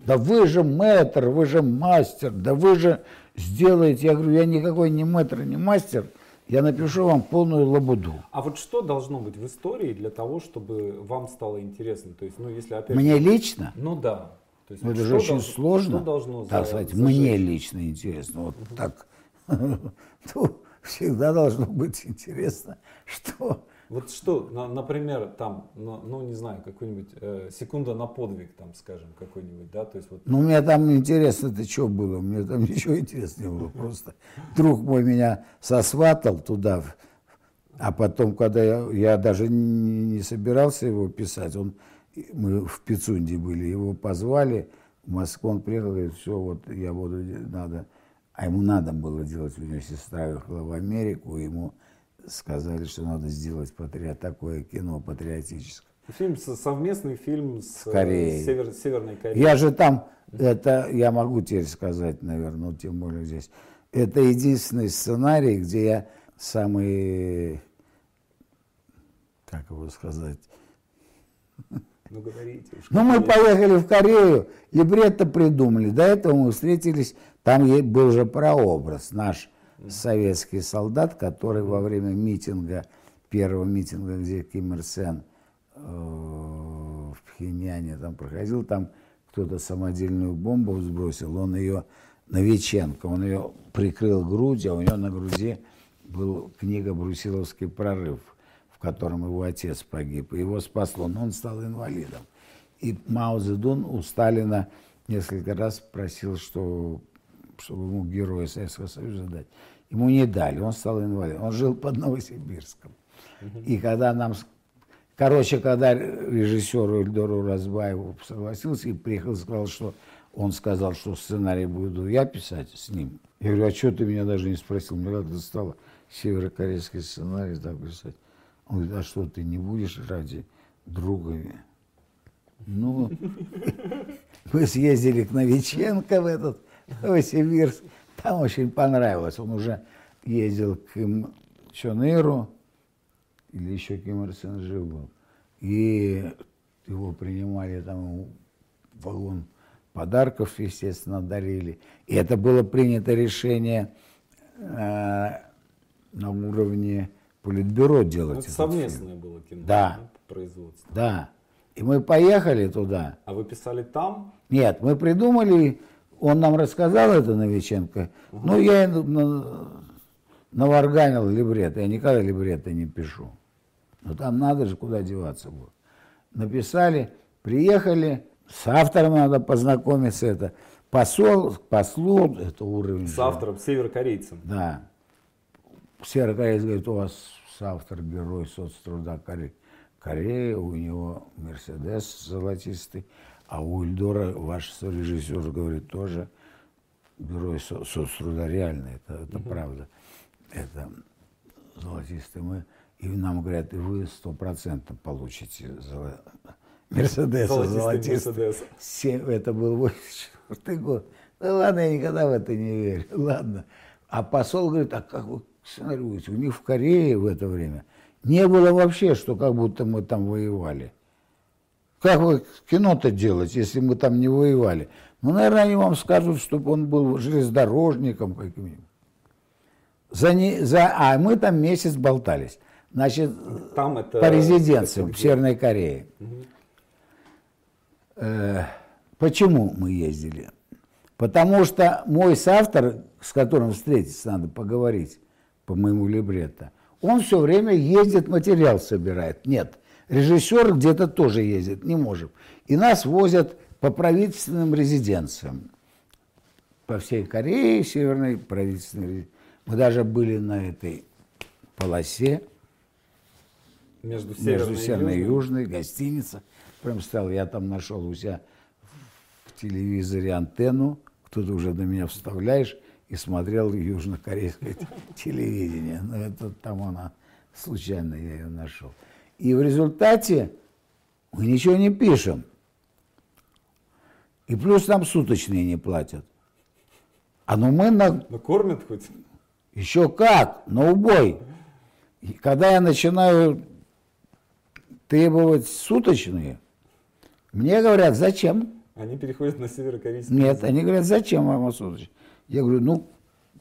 Да вы же мэтр, вы же мастер, да вы же сделаете. Я говорю, я никакой не мэтр, не мастер, я напишу вам полную лабуду. А вот что должно быть в истории для того, чтобы вам стало интересно? То есть, ну, если опять... Мне лично? Ну да. То есть, ну, это же очень должно, сложно. Что должно так за, сказать, зажечь? мне лично интересно. Вот угу. так. Ну, всегда должно быть интересно, что вот что, например, там, ну, ну не знаю, какой-нибудь э, секунда на подвиг, там, скажем, какой-нибудь, да, то есть вот. Ну, у меня там интересно, это что было, мне там ничего интересного было, просто друг мой меня сосватал туда, а потом, когда я, я даже не, не собирался его писать, он, мы в Пицунде были, его позвали в Москву, он приехал, говорит, все, вот я буду, надо, а ему надо было делать, у него сестра ехала в Америку, ему сказали, что надо сделать патриот, такое кино патриотическое. Фильм, совместный фильм с, с Кореей. Север, Северной Кореей. Я же там, это я могу теперь сказать, наверное, ну, тем более здесь. Это единственный сценарий, где я самый, как его сказать, ну, говорите. Ну, мы поехали в Корею, либретто придумали. До этого мы встретились, там был же прообраз наш советский солдат, который во время митинга, первого митинга, где Ким Ир Сен э, в Пхеньяне там проходил, там кто-то самодельную бомбу сбросил, он ее, Новиченко, он ее прикрыл грудью, а у него на груди был книга «Брусиловский прорыв», в котором его отец погиб, его спасло, но он стал инвалидом. И Мао Цзэдун у Сталина несколько раз просил, что чтобы ему героя Советского Союза дать. Ему не дали, он стал инвалидом. Он жил под Новосибирском. И когда нам... Короче, когда режиссер Ильдору Разбаеву согласился и приехал, сказал, что он сказал, что сценарий буду я писать с ним. Я говорю, а что ты меня даже не спросил? Мне как-то стало северокорейский сценарий так писать. Он говорит, а что ты не будешь ради друга? Ну, мы съездили к Новиченко в этот Новосибирск. Там очень понравилось. Он уже ездил к Ким Чон Иру, или еще Ким Ир Сен жив был. И его принимали там вагон подарков, естественно, дарили. И это было принято решение э, на уровне политбюро делать. Это совместное фильм. было кино, да. производство. Да. И мы поехали туда. А вы писали там? Нет, мы придумали он нам рассказал это Новиченко, угу. ну я наварганил либрет, я никогда либретто не пишу. Но там надо же, куда деваться было. Написали, приехали, с автором надо познакомиться, это посол, послу, это уровень. С автором, северокорейцем. Да. Северокореец говорит, у вас автор герой соцтруда Кореи. Корея, у него Мерседес золотистый. А у Ильдора ваш режиссер говорит тоже герой со соцтруда реально, это, это угу. правда. Это золотистый мы. И нам говорят, и вы сто процентов получите золо... Мерседес золотистый. Мерседес. Это был 84 год. Да ладно, я никогда в это не верю. Ладно. А посол говорит, а как вы сценарируете. У них в Корее в это время не было вообще, что как будто мы там воевали. Как вы кино-то делать, если мы там не воевали? Ну, наверное, они вам скажут, чтобы он был железнодорожником каким-нибудь. За не, за, а мы там месяц болтались. Значит, там это, по резиденциям в Северной Корее. Угу. Э, почему мы ездили? Потому что мой соавтор, с которым встретиться надо поговорить по моему либретто, он все время ездит, материал собирает. Нет, режиссер где-то тоже ездит, не можем. И нас возят по правительственным резиденциям. По всей Корее, северной правительственной Мы даже были на этой полосе. Между Северной, между Северной и Южной. Южной, гостиница. Прям стал, я там нашел у себя в телевизоре антенну, кто-то уже на меня вставляешь, и смотрел южнокорейское телевидение. Но это там она, случайно я ее нашел. И в результате мы ничего не пишем. И плюс нам суточные не платят. А ну мы на... Но кормят хоть? Еще как, на убой. И когда я начинаю требовать суточные, мне говорят, зачем? Они переходят на северокорейский Нет, они говорят, зачем вам суточные? Я говорю, ну,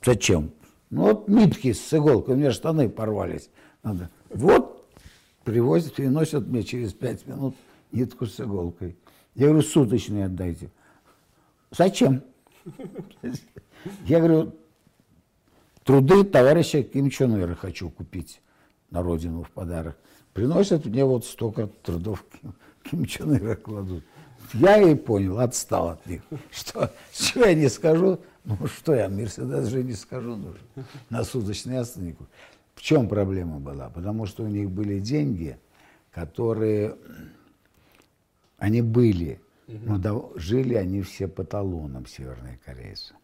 зачем? Ну, вот нитки с иголкой, у меня штаны порвались. Надо. Вот, привозят, приносят мне через пять минут нитку с иголкой. Я говорю, суточные отдайте. Зачем? Я говорю, труды товарища Ким Чен Ира хочу купить на родину в подарок. Приносят мне вот столько трудов Ким, Ким Чен Ира кладут. Я и понял, отстал от них. Что, что я не скажу, ну что я, Мерседес же не скажу нужно на суточный остановку. В чем проблема была? Потому что у них были деньги, которые, они были, но до, жили они все по талонам северные корейцы.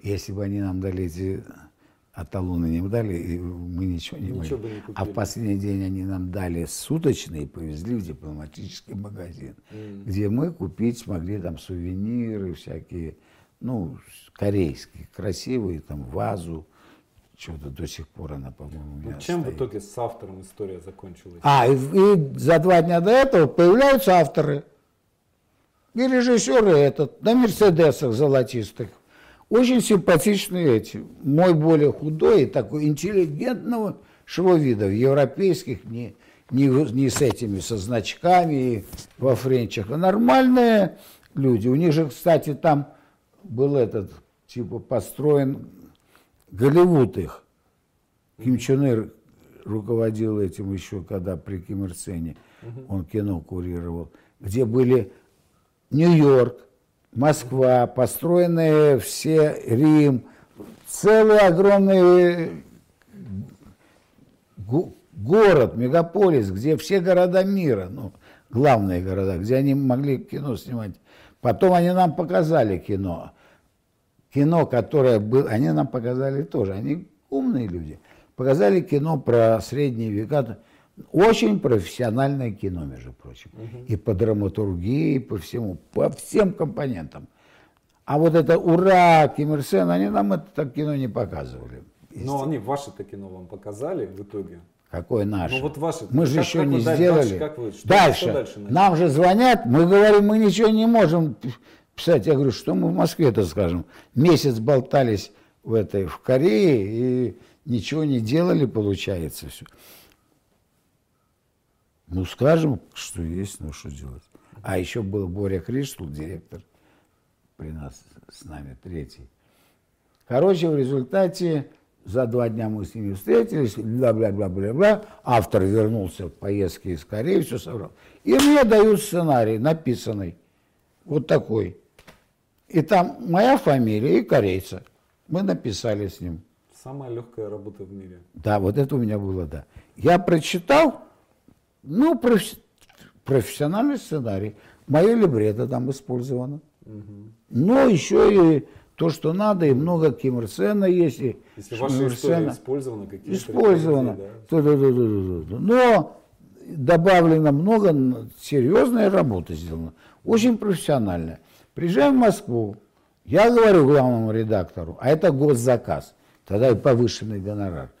Если бы они нам дали эти а талоны не дали, мы ничего не ничего бы не А в последний день они нам дали суточные и повезли в дипломатический магазин, mm. где мы купить смогли там сувениры всякие, ну, корейские, красивые, там, вазу, что-то до сих пор она, по-моему, у меня ну, Чем стоит. в итоге с автором история закончилась? А, и, и за два дня до этого появляются авторы. И режиссеры этот, на Мерседесах золотистых. Очень симпатичные эти. Мой более худой и такой интеллигентного швовидов, европейских, не, не, не с этими, со значками во френчах, а нормальные люди. У них же, кстати, там был этот, типа, построен Голливуд их. Ким Чен Ир руководил этим еще, когда при Ким Ир Сене он кино курировал, где были Нью-Йорк, Москва, построенные все Рим, целый огромный город, мегаполис, где все города мира, ну, главные города, где они могли кино снимать. Потом они нам показали кино. Кино, которое было, они нам показали тоже, они умные люди. Показали кино про средние века. Очень профессиональное кино, между прочим. Угу. И по драматургии, и по всему, по всем компонентам. А вот это «Ура!» Ким Ир Сен, они нам это кино не показывали. Но они ваше-то кино вам показали в итоге? Какое наше? Ну вот ваше. Мы же как, еще как не сделали. Дальше, как вы, что, дальше. Что дальше нам же звонят, мы говорим, мы ничего не можем писать. Я говорю, что мы в Москве-то скажем. Месяц болтались в этой, в Корее и ничего не делали, получается все. Ну, скажем, что есть, ну, что делать. А еще был Боря Криштул, директор при нас, с нами, третий. Короче, в результате за два дня мы с ними встретились, бла-бла-бла-бла-бла. Автор вернулся в поездки из Кореи, все собрал. И мне дают сценарий, написанный, вот такой. И там моя фамилия и корейца. Мы написали с ним. Самая легкая работа в мире. Да, вот это у меня было, да. Я прочитал, ну, профи- профессиональный сценарий. Мое либретто там использовано. Угу. Но еще и то, что надо, и много Ким Ир Сена есть. И Если ваша история использована, какие-то да, да. Но добавлено много, серьезная работа сделана, очень профессиональная. Приезжаем в Москву, я говорю главному редактору, а это госзаказ. Тогда и повышенный гонорар.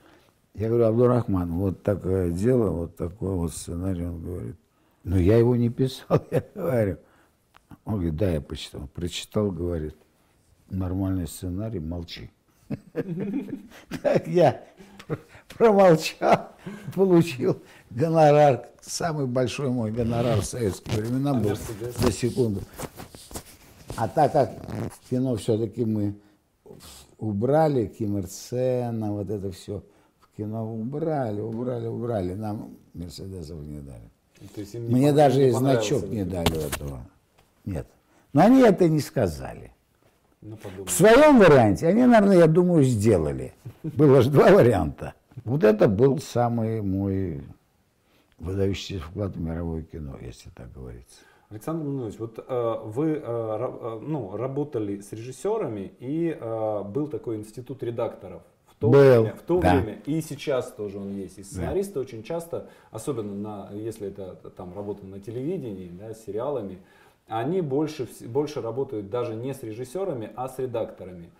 Я говорю, Абдурахман, вот такое дело, вот такой вот сценарий. Он говорит, ну я его не писал, я говорю. Он говорит, да, я почитал. Прочитал, говорит, нормальный сценарий, молчи. Так я промолчал, получил гонорар, самый большой мой гонорар в советские времена был за секунду. А так как в кино все-таки мы убрали Киммерцена, вот это все в кино убрали, убрали, убрали, нам Мерседесов не дали. Мне даже и значок не дали этого. Нет. Но они это не сказали. Ну, в своем варианте они, наверное, я думаю, сделали. Было же два варианта. Вот это был самый мой выдающийся вклад в мировое кино, если так говорится. Александр Минович, вот э, вы э, э, ну, работали с режиссерами, и э, был такой институт редакторов в то, был, время, в то да. время, и сейчас тоже он есть. И сценаристы да. очень часто, особенно на, если это там работа на телевидении, да, с сериалами, они больше, больше работают даже не с режиссерами, а с редакторами.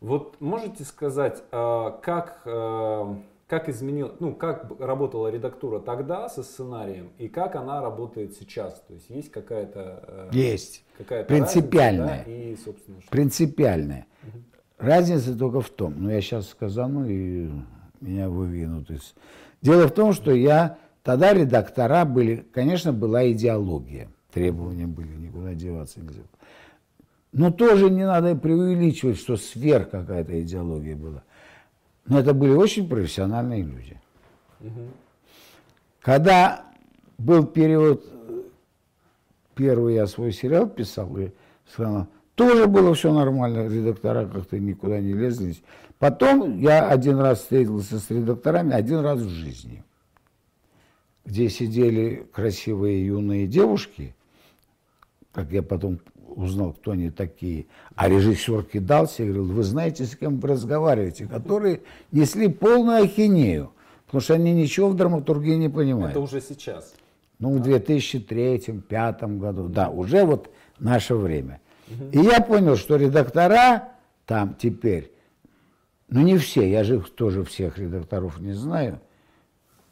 Вот можете сказать, э, как, э, как изменил, ну, как работала редактура тогда со сценарием и как она работает сейчас? То есть есть какая-то... Э, есть. Какая-то Принципиальная. Разница, да, и, собственно, что... Принципиальная. Угу. Разница только в том, ну, я сейчас сказану и меня вывинут из... Дело в том, что я... Тогда редактора были, конечно, была идеология требования были, никуда деваться нельзя. Но тоже не надо преувеличивать, что сверх какая-то идеология была. Но это были очень профессиональные люди. Угу. Когда был период, первый я свой сериал писал, и сказал, тоже было все нормально, редактора как-то никуда не лезли. Потом я один раз встретился с редакторами, один раз в жизни, где сидели красивые юные девушки, как я потом узнал, кто они такие. А режиссер кидался и говорил, вы знаете, с кем вы разговариваете, которые несли полную ахинею, потому что они ничего в драматургии не понимают. Это уже сейчас? Ну, в 2003-2005 году, да, уже вот наше время. И я понял, что редактора там теперь, ну не все, я же тоже всех редакторов не знаю,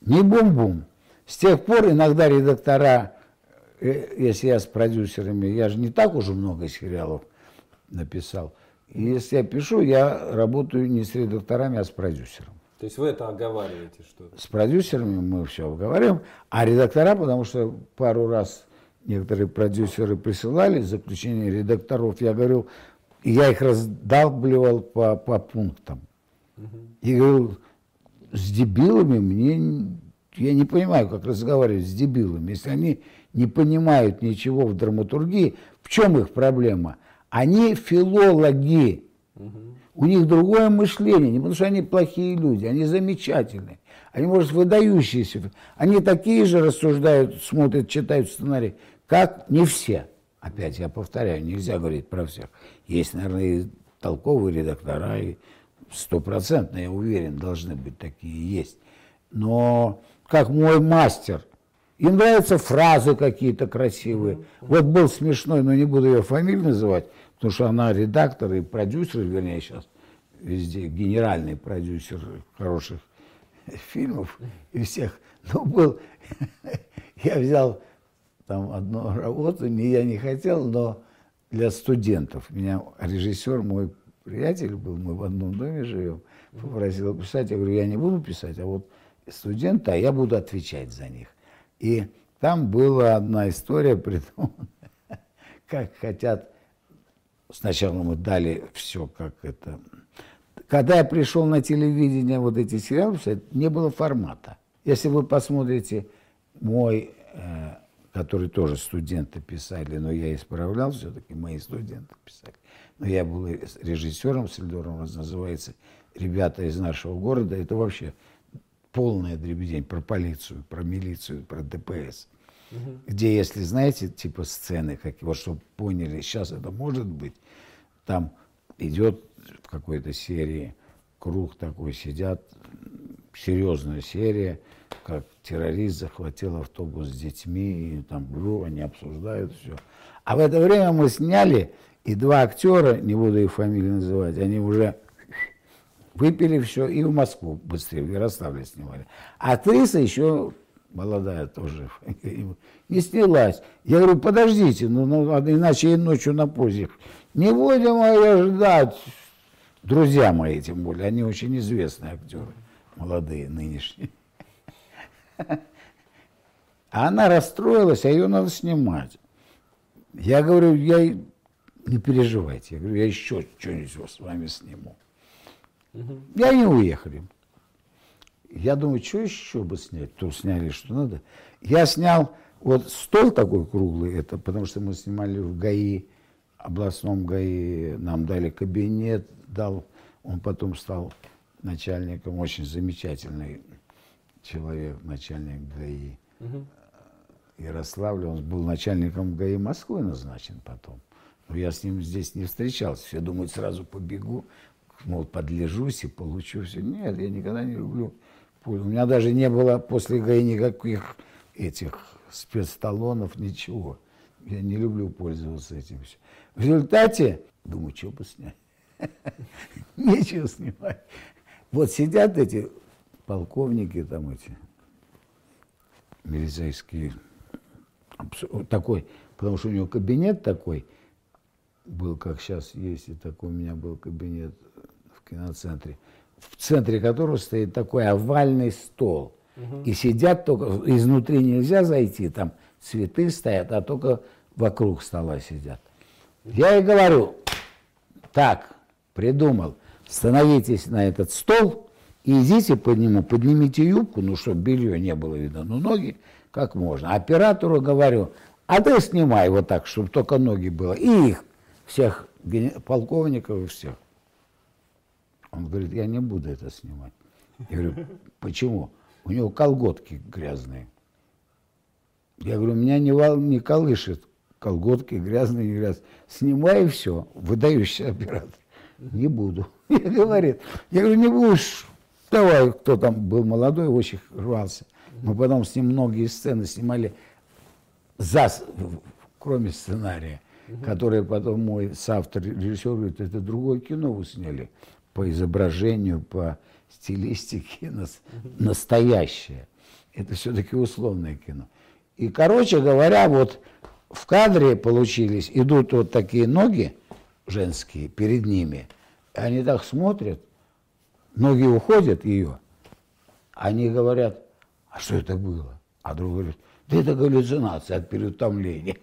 не бум-бум. С тех пор иногда редактора если я с продюсерами, я же не так уже много сериалов написал. И если я пишу, я работаю не с редакторами, а с продюсером. То есть вы это оговариваете что С продюсерами мы все обговариваем, а редактора, потому что пару раз некоторые продюсеры присылали заключение редакторов, я говорил, я их раздалбливал по, по пунктам. Угу. И говорю, с дебилами мне, я не понимаю, как разговаривать с дебилами, если они не понимают ничего в драматургии, в чем их проблема? Они филологи. Угу. У них другое мышление, не потому что они плохие люди, они замечательные. Они, может, выдающиеся. Они такие же рассуждают, смотрят, читают сценарий, как не все. Опять я повторяю, нельзя говорить про всех. Есть, наверное, и толковые редактора, и стопроцентно, я уверен, должны быть такие, есть. Но как мой мастер – им нравятся фразы какие-то красивые. Вот был смешной, но не буду ее фамилию называть, потому что она редактор и продюсер, вернее, сейчас везде генеральный продюсер хороших фильмов и всех. Но был, я взял там одну работу, не я не хотел, но для студентов. Меня режиссер, мой приятель был, мы в одном доме живем, попросил писать. Я говорю, я не буду писать, а вот студенты, а я буду отвечать за них. И там была одна история, при том, как хотят, сначала мы дали все, как это... Когда я пришел на телевидение, вот эти сериалы, не было формата. Если вы посмотрите мой, э, который тоже студенты писали, но я исправлял все-таки, мои студенты писали. Но я был режиссером, Сельдором называется «Ребята из нашего города». Это вообще полная дребедень про полицию, про милицию, про ДПС. Угу. Где, если знаете, типа сцены, как вот чтобы поняли, сейчас это может быть, там идет в какой-то серии круг такой, сидят, серьезная серия, как террорист захватил автобус с детьми, и там ну, они обсуждают все. А в это время мы сняли, и два актера, не буду их фамилии называть, они уже Выпили все и в Москву быстрее, в Ярославле снимали. А актриса еще молодая тоже, не снялась. Я говорю, подождите, ну, ну иначе и ночью на позе. Не будем ее ждать. Друзья мои, тем более, они очень известные актеры, молодые, нынешние. А она расстроилась, а ее надо снимать. Я говорю, я не переживайте. Я говорю, я еще что-нибудь с вами сниму. Угу. И они уехали. Я думаю, что еще бы снять? То сняли, что надо. Я снял вот стол такой круглый, это потому что мы снимали в ГАИ, областном ГАИ, нам дали кабинет, дал, он потом стал начальником, очень замечательный человек, начальник ГАИ угу. Ярославля, он был начальником ГАИ Москвы назначен потом. Но я с ним здесь не встречался. Все думают, сразу побегу, мол, подлежусь и получу все. Нет, я никогда не люблю. У меня даже не было после ГАИ никаких этих спецталонов, ничего. Я не люблю пользоваться этим все. В результате, думаю, что бы снять? Нечего снимать. Вот сидят эти полковники там эти, милицейские, такой, потому что у него кабинет такой, был, как сейчас есть, и такой у меня был кабинет киноцентре, в центре которого стоит такой овальный стол. Угу. И сидят только, изнутри нельзя зайти, там цветы стоят, а только вокруг стола сидят. Я и говорю, так, придумал, становитесь на этот стол и идите по нему, поднимите юбку, ну, чтобы белье не было видно, ну, ноги как можно. Оператору говорю, а ты снимай вот так, чтобы только ноги было. И их, всех полковников и всех. Он говорит, я не буду это снимать. Я говорю, почему? У него колготки грязные. Я говорю, меня не, вал, не колышет колготки грязные, не грязные. Снимай все, выдающийся оператор. Не буду. Я говорит, я говорю, не будешь, давай, кто там был молодой, очень рвался. Мы потом с ним многие сцены снимали за, кроме сценария, который потом мой соавтор, режиссер говорит, это другое кино вы сняли по изображению, по стилистике настоящее. Это все-таки условное кино. И, короче говоря, вот в кадре получились, идут вот такие ноги женские перед ними, они так смотрят, ноги уходят ее, они говорят, а что это было? А друг говорит, да это галлюцинация от переутомления.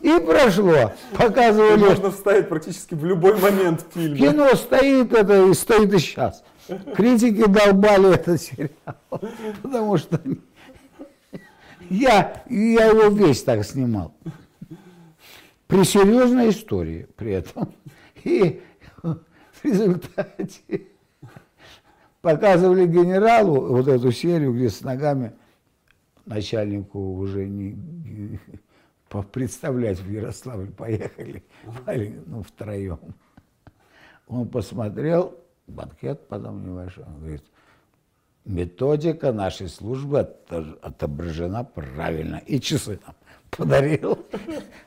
И прошло. Показывали. можно вставить практически в любой момент в фильме. Кино стоит это и стоит и сейчас. Критики долбали этот сериал. Потому что я, я его весь так снимал. При серьезной истории при этом. И в результате показывали генералу вот эту серию, где с ногами начальнику уже не представлять в Ярославль поехали, ну, втроем. Он посмотрел, банкет потом небольшой, он говорит, методика нашей службы отображена правильно. И часы нам подарил.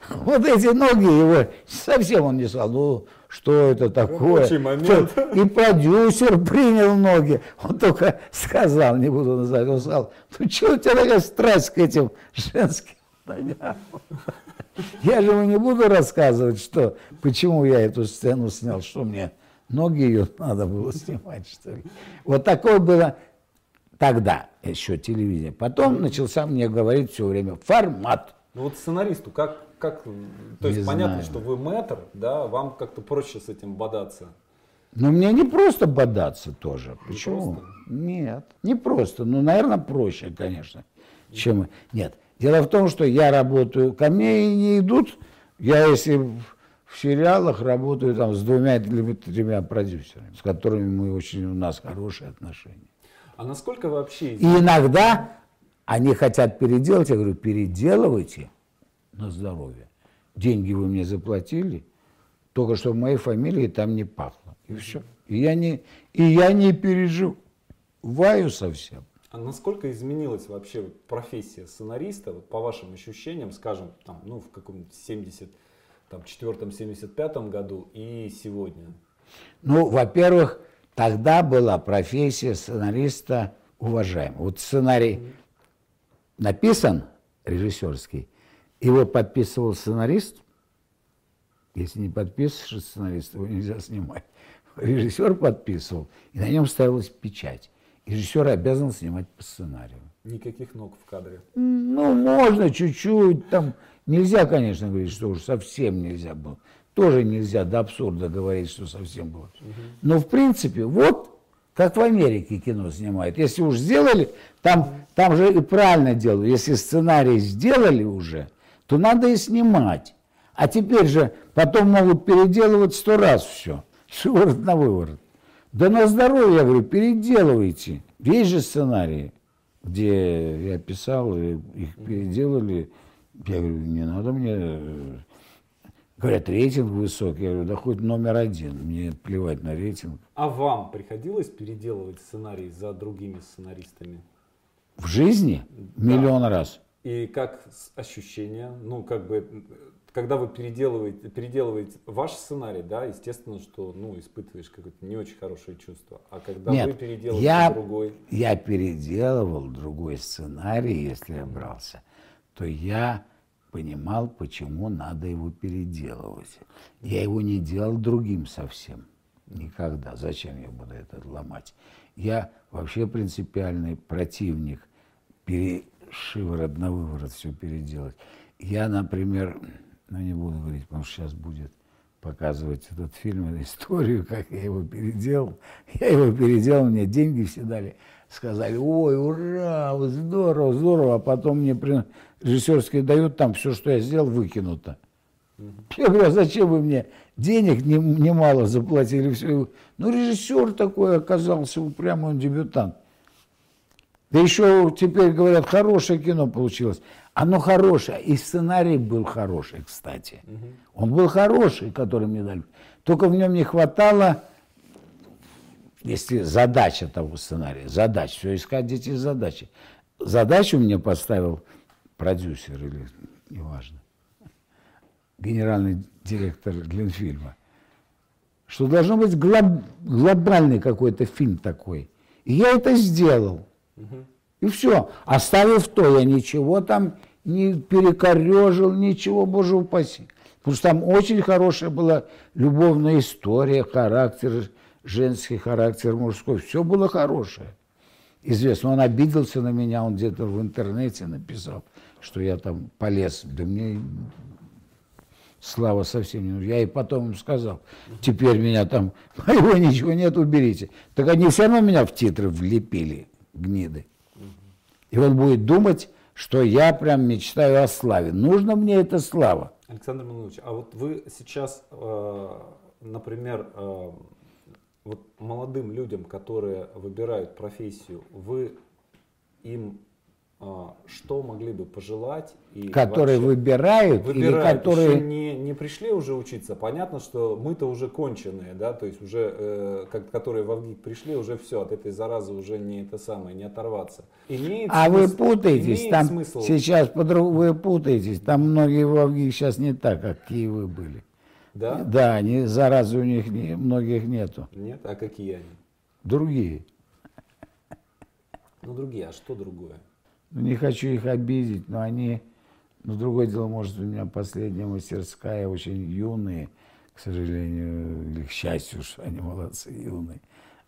Вот эти ноги его, совсем он не сказал, ну, что это такое. И продюсер принял ноги. Он только сказал, не буду называть, он сказал, ну, что у тебя такая страсть к этим женским Я же ему не буду рассказывать, что, почему я эту сцену снял, что мне ноги ее надо было снимать, что ли. Вот такое было тогда еще телевидение. Потом начался мне говорить все время формат. Ну вот сценаристу как, как то есть не понятно, знаю. что вы мэтр, да, вам как-то проще с этим бодаться. Но мне не просто бодаться тоже. Не Почему? Просто? Нет, не просто. Ну, наверное, проще, конечно, чем... Нет. Дело в том, что я работаю, ко мне не идут, я если в сериалах работаю там с двумя или тремя продюсерами, с которыми мы очень, у нас хорошие отношения. А насколько вообще... И иногда они хотят переделать, я говорю, переделывайте на здоровье. Деньги вы мне заплатили, только что в моей фамилии там не пахло. И все. И я не, и я не переживаю совсем. А насколько изменилась вообще профессия сценариста, вот по вашим ощущениям, скажем, там, ну, в каком-нибудь 74-75 году и сегодня? Ну, во-первых, тогда была профессия сценариста уважаемая. Вот сценарий написан, режиссерский, его подписывал сценарист. Если не подписываешь сценарист, его нельзя снимать. Режиссер подписывал, и на нем ставилась печать. Режиссер обязан снимать по сценарию. Никаких ног в кадре. Ну, можно чуть-чуть, там нельзя, конечно, говорить, что уж совсем нельзя было. Тоже нельзя до абсурда говорить, что совсем было. Но в принципе, вот как в Америке кино снимают. Если уж сделали, там, там же и правильно делают. Если сценарий сделали уже, то надо и снимать. А теперь же потом могут переделывать сто раз все. Шиворот на выворот. Да на здоровье, я говорю, переделывайте. Есть же сценарии, где я писал, их переделали. Я говорю, не надо мне... Говорят, рейтинг высокий. Я говорю, да хоть номер один, мне плевать на рейтинг. А вам приходилось переделывать сценарий за другими сценаристами? В жизни? Да. Миллион раз. И как ощущения? Ну, как бы, когда вы переделываете, переделываете ваш сценарий, да, естественно, что, ну, испытываешь какое-то не очень хорошее чувство. А когда Нет, вы переделываете я, другой... я переделывал другой сценарий, если я брался, то я понимал, почему надо его переделывать. Я его не делал другим совсем. Никогда. Зачем я буду это ломать? Я вообще принципиальный противник перешиворот на выворот все переделать. Я, например, ну не буду говорить, потому что сейчас будет показывать этот фильм, историю, как я его переделал. Я его переделал, мне деньги все дали. Сказали, ой, ура, здорово, здорово. А потом мне при... режиссерские дают, там все, что я сделал, выкинуто. Я говорю, а зачем вы мне денег немало не заплатили? Все. Ну, режиссер такой оказался упрямый, он дебютант. Да еще теперь говорят, хорошее кино получилось. Оно хорошее, и сценарий был хороший, кстати. Угу. Он был хороший, который мне дали. Только в нем не хватало, если задача того сценария, задач, все искать дети задачи. Задачу мне поставил продюсер или неважно, генеральный директор Ленфильма, что должно быть глоб, глобальный какой-то фильм такой. И я это сделал. И все. Оставив то, я ничего там не перекорежил, ничего, боже упаси. Потому что там очень хорошая была любовная история, характер, женский характер, мужской. Все было хорошее. Известно, он обиделся на меня, он где-то в интернете написал, что я там полез. Да мне слава совсем не нужна. Я и потом им сказал, теперь меня там, моего ничего нет, уберите. Так они все равно меня в титры влепили гниды. И он будет думать, что я прям мечтаю о славе. Нужно мне эта слава. Александр Маnuевич, а вот вы сейчас, э, например, э, вот молодым людям, которые выбирают профессию, вы им что могли бы пожелать? И которые выбирают, выбирают, или которые... не, не пришли уже учиться. Понятно, что мы-то уже конченые, да, то есть уже, э, как, которые в ВГИК пришли, уже все, от этой заразы уже не это самое, не оторваться. Имеет а смысл, вы путаетесь, там смысл... сейчас подруг... вы путаетесь, там многие в ВГИК сейчас не так, какие вы были. Да? Да, они, заразы у них не, многих нету. Нет? А какие они? Другие. Ну, другие, а что другое? Ну, не хочу их обидеть, но они, ну, другое дело, может, у меня последняя мастерская, очень юные, к сожалению, или к счастью, что они молодцы, юные.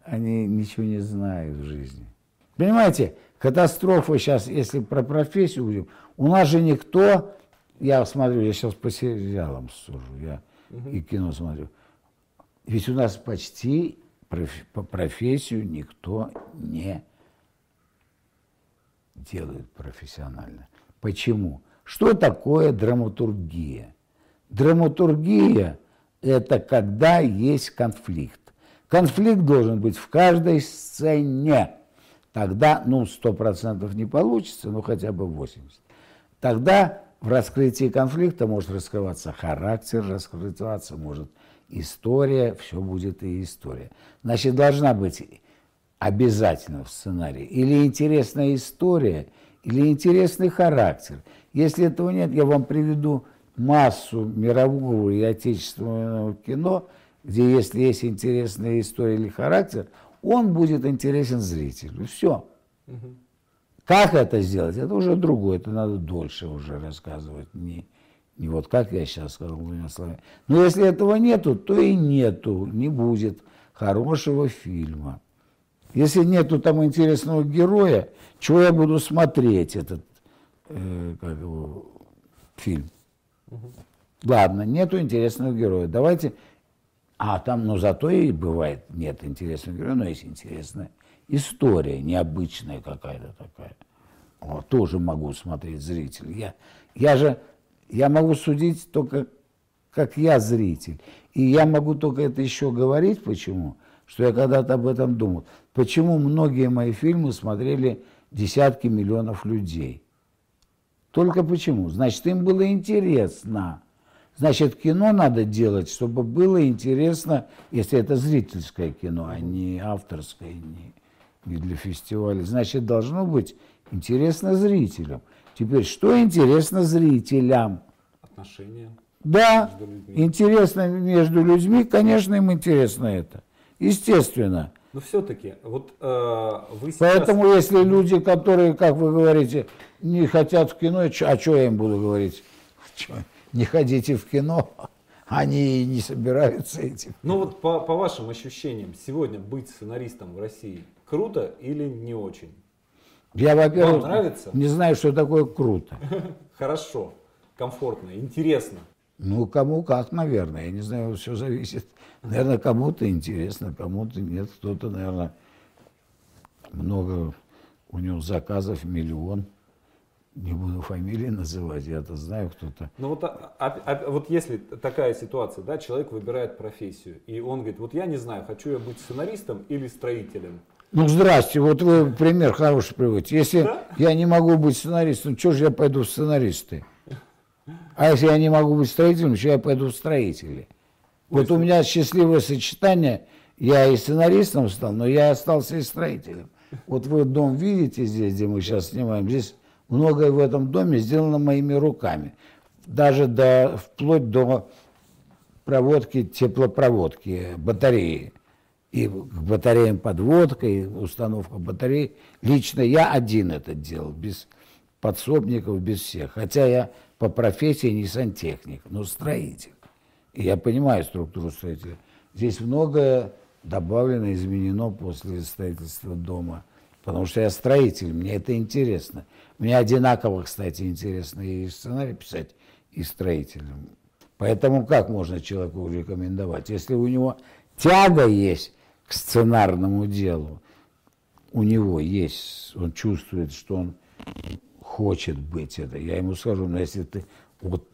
Они ничего не знают в жизни. Понимаете, катастрофа сейчас, если про профессию будем, у нас же никто, я смотрю, я сейчас по сериалам сужу, я угу. и кино смотрю, ведь у нас почти по профессию никто не делают профессионально. Почему? Что такое драматургия? Драматургия – это когда есть конфликт. Конфликт должен быть в каждой сцене. Тогда, ну, сто процентов не получится, но хотя бы 80. Тогда в раскрытии конфликта может раскрываться характер, раскрываться может история, все будет и история. Значит, должна быть обязательно в сценарии. Или интересная история, или интересный характер. Если этого нет, я вам приведу массу мирового и отечественного кино, где если есть интересная история или характер, он будет интересен зрителю. Все. Угу. Как это сделать, это уже другое, это надо дольше уже рассказывать, не, не вот как я сейчас сказал двумя словами. Но если этого нету, то и нету, не будет хорошего фильма. Если нету там интересного героя, чего я буду смотреть этот э, как его, фильм? Угу. Ладно, нету интересного героя. Давайте. А там, ну зато и бывает нет интересного героя, но есть интересная история, необычная какая-то такая. Вот, тоже могу смотреть зритель. Я, я же, я могу судить только как я зритель. И я могу только это еще говорить, почему? Что я когда-то об этом думал. Почему многие мои фильмы смотрели десятки миллионов людей? Только почему? Значит, им было интересно. Значит, кино надо делать, чтобы было интересно, если это зрительское кино, а не авторское, не, не для фестиваля. Значит, должно быть интересно зрителям. Теперь, что интересно зрителям? Отношения. Да, между интересно между людьми, конечно, им интересно это. Естественно. Но все-таки, вот э, вы сейчас... Поэтому, если люди, которые, как вы говорите, не хотят в кино, а что я им буду говорить? Не ходите в кино, они не собираются этим. Ну вот по, по вашим ощущениям, сегодня быть сценаристом в России круто или не очень? Я, во-первых, не знаю, что такое круто. Хорошо, комфортно, интересно. Ну, кому как, наверное. Я не знаю, все зависит. Наверное, кому-то интересно, кому-то нет. Кто-то, наверное, много у него заказов, миллион. Не буду фамилии называть, я-то знаю кто-то. Ну вот, а, а, а, вот если такая ситуация, да, человек выбирает профессию, и он говорит, вот я не знаю, хочу я быть сценаристом или строителем. Ну, здрасте, вот вы пример хороший приводите. Если да? я не могу быть сценаристом, что же я пойду в сценаристы? А если я не могу быть строителем, что я пойду в строители? Вот у меня счастливое сочетание, я и сценаристом стал, но я остался и строителем. Вот вы дом видите здесь, где мы сейчас снимаем, здесь многое в этом доме сделано моими руками. Даже до, вплоть до проводки, теплопроводки, батареи и к батареям подводка, и установка батарей. Лично я один это делал, без подсобников, без всех. Хотя я по профессии не сантехник, но строитель. Я понимаю структуру строителя. Здесь многое добавлено, изменено после строительства дома. Потому что я строитель, мне это интересно. Мне одинаково, кстати, интересно и сценарий писать, и строителем. Поэтому как можно человеку рекомендовать? Если у него тяга есть к сценарному делу. У него есть, он чувствует, что он хочет быть это. Я ему скажу, но если ты... Вот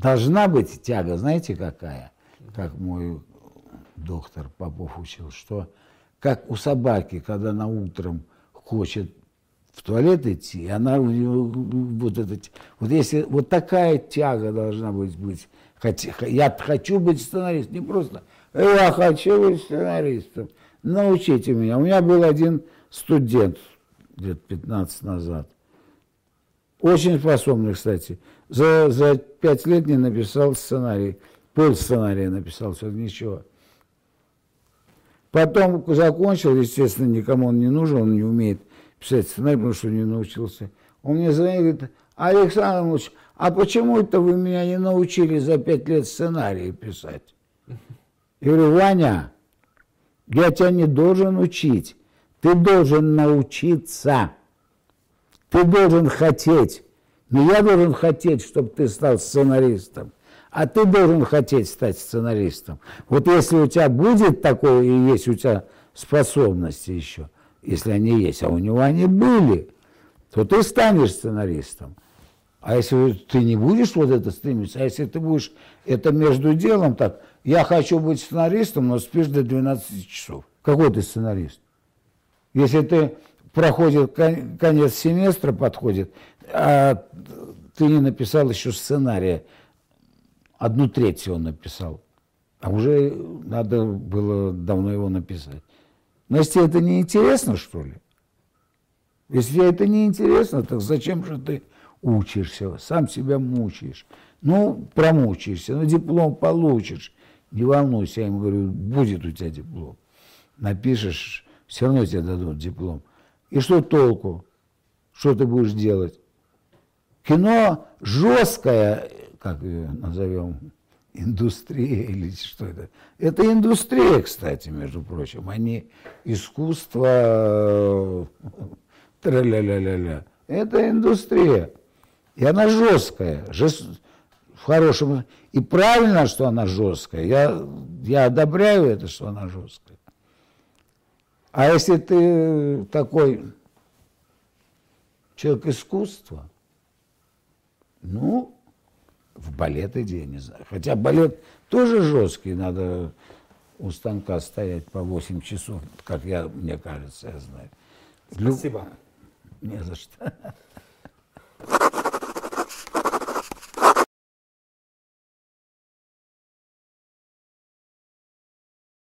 должна быть тяга, знаете какая? Как мой доктор Попов учил, что как у собаки, когда она утром хочет в туалет идти, она у нее вот это, вот если вот такая тяга должна быть быть, я хочу быть сценаристом, не просто я хочу быть сценаристом. Научите меня. У меня был один студент лет 15 назад. Очень способный, кстати. За, за пять лет не написал сценарий. Пол сценария написал, все, ничего. Потом закончил, естественно, никому он не нужен, он не умеет писать сценарий, потому что не научился. Он мне звонит говорит, Александр Ильич, а почему это вы меня не научили за пять лет сценарии писать? Я говорю, Ваня, я тебя не должен учить. Ты должен научиться. Ты должен хотеть. Не я должен хотеть, чтобы ты стал сценаристом, а ты должен хотеть стать сценаристом. Вот если у тебя будет такое, и есть у тебя способности еще, если они есть, а у него они были, то ты станешь сценаристом. А если ты не будешь вот это стремиться, а если ты будешь это между делом так, я хочу быть сценаристом, но спишь до 12 часов. Какой ты сценарист? Если ты проходит конец семестра, подходит, а ты не написал еще сценария, одну треть всего написал, а уже надо было давно его написать. Если это не интересно, что ли? Если тебе это не интересно, так зачем же ты учишься, сам себя мучаешь? Ну, промучаешься, ну, диплом получишь, Не волнуйся, я ему говорю, будет у тебя диплом. Напишешь, все равно тебе дадут диплом. И что толку? Что ты будешь делать? Кино жесткое, как ее назовем, индустрия или что это. Это индустрия, кстати, между прочим. Они искусство, тра-ля-ля-ля-ля. Это индустрия. И она жесткая, жест... в хорошем. И правильно, что она жесткая. Я, я одобряю это, что она жесткая. А если ты такой человек искусства, ну, в балет иди, я не знаю. Хотя балет тоже жесткий, надо у станка стоять по 8 часов, как я, мне кажется, я знаю. Спасибо. Не за что.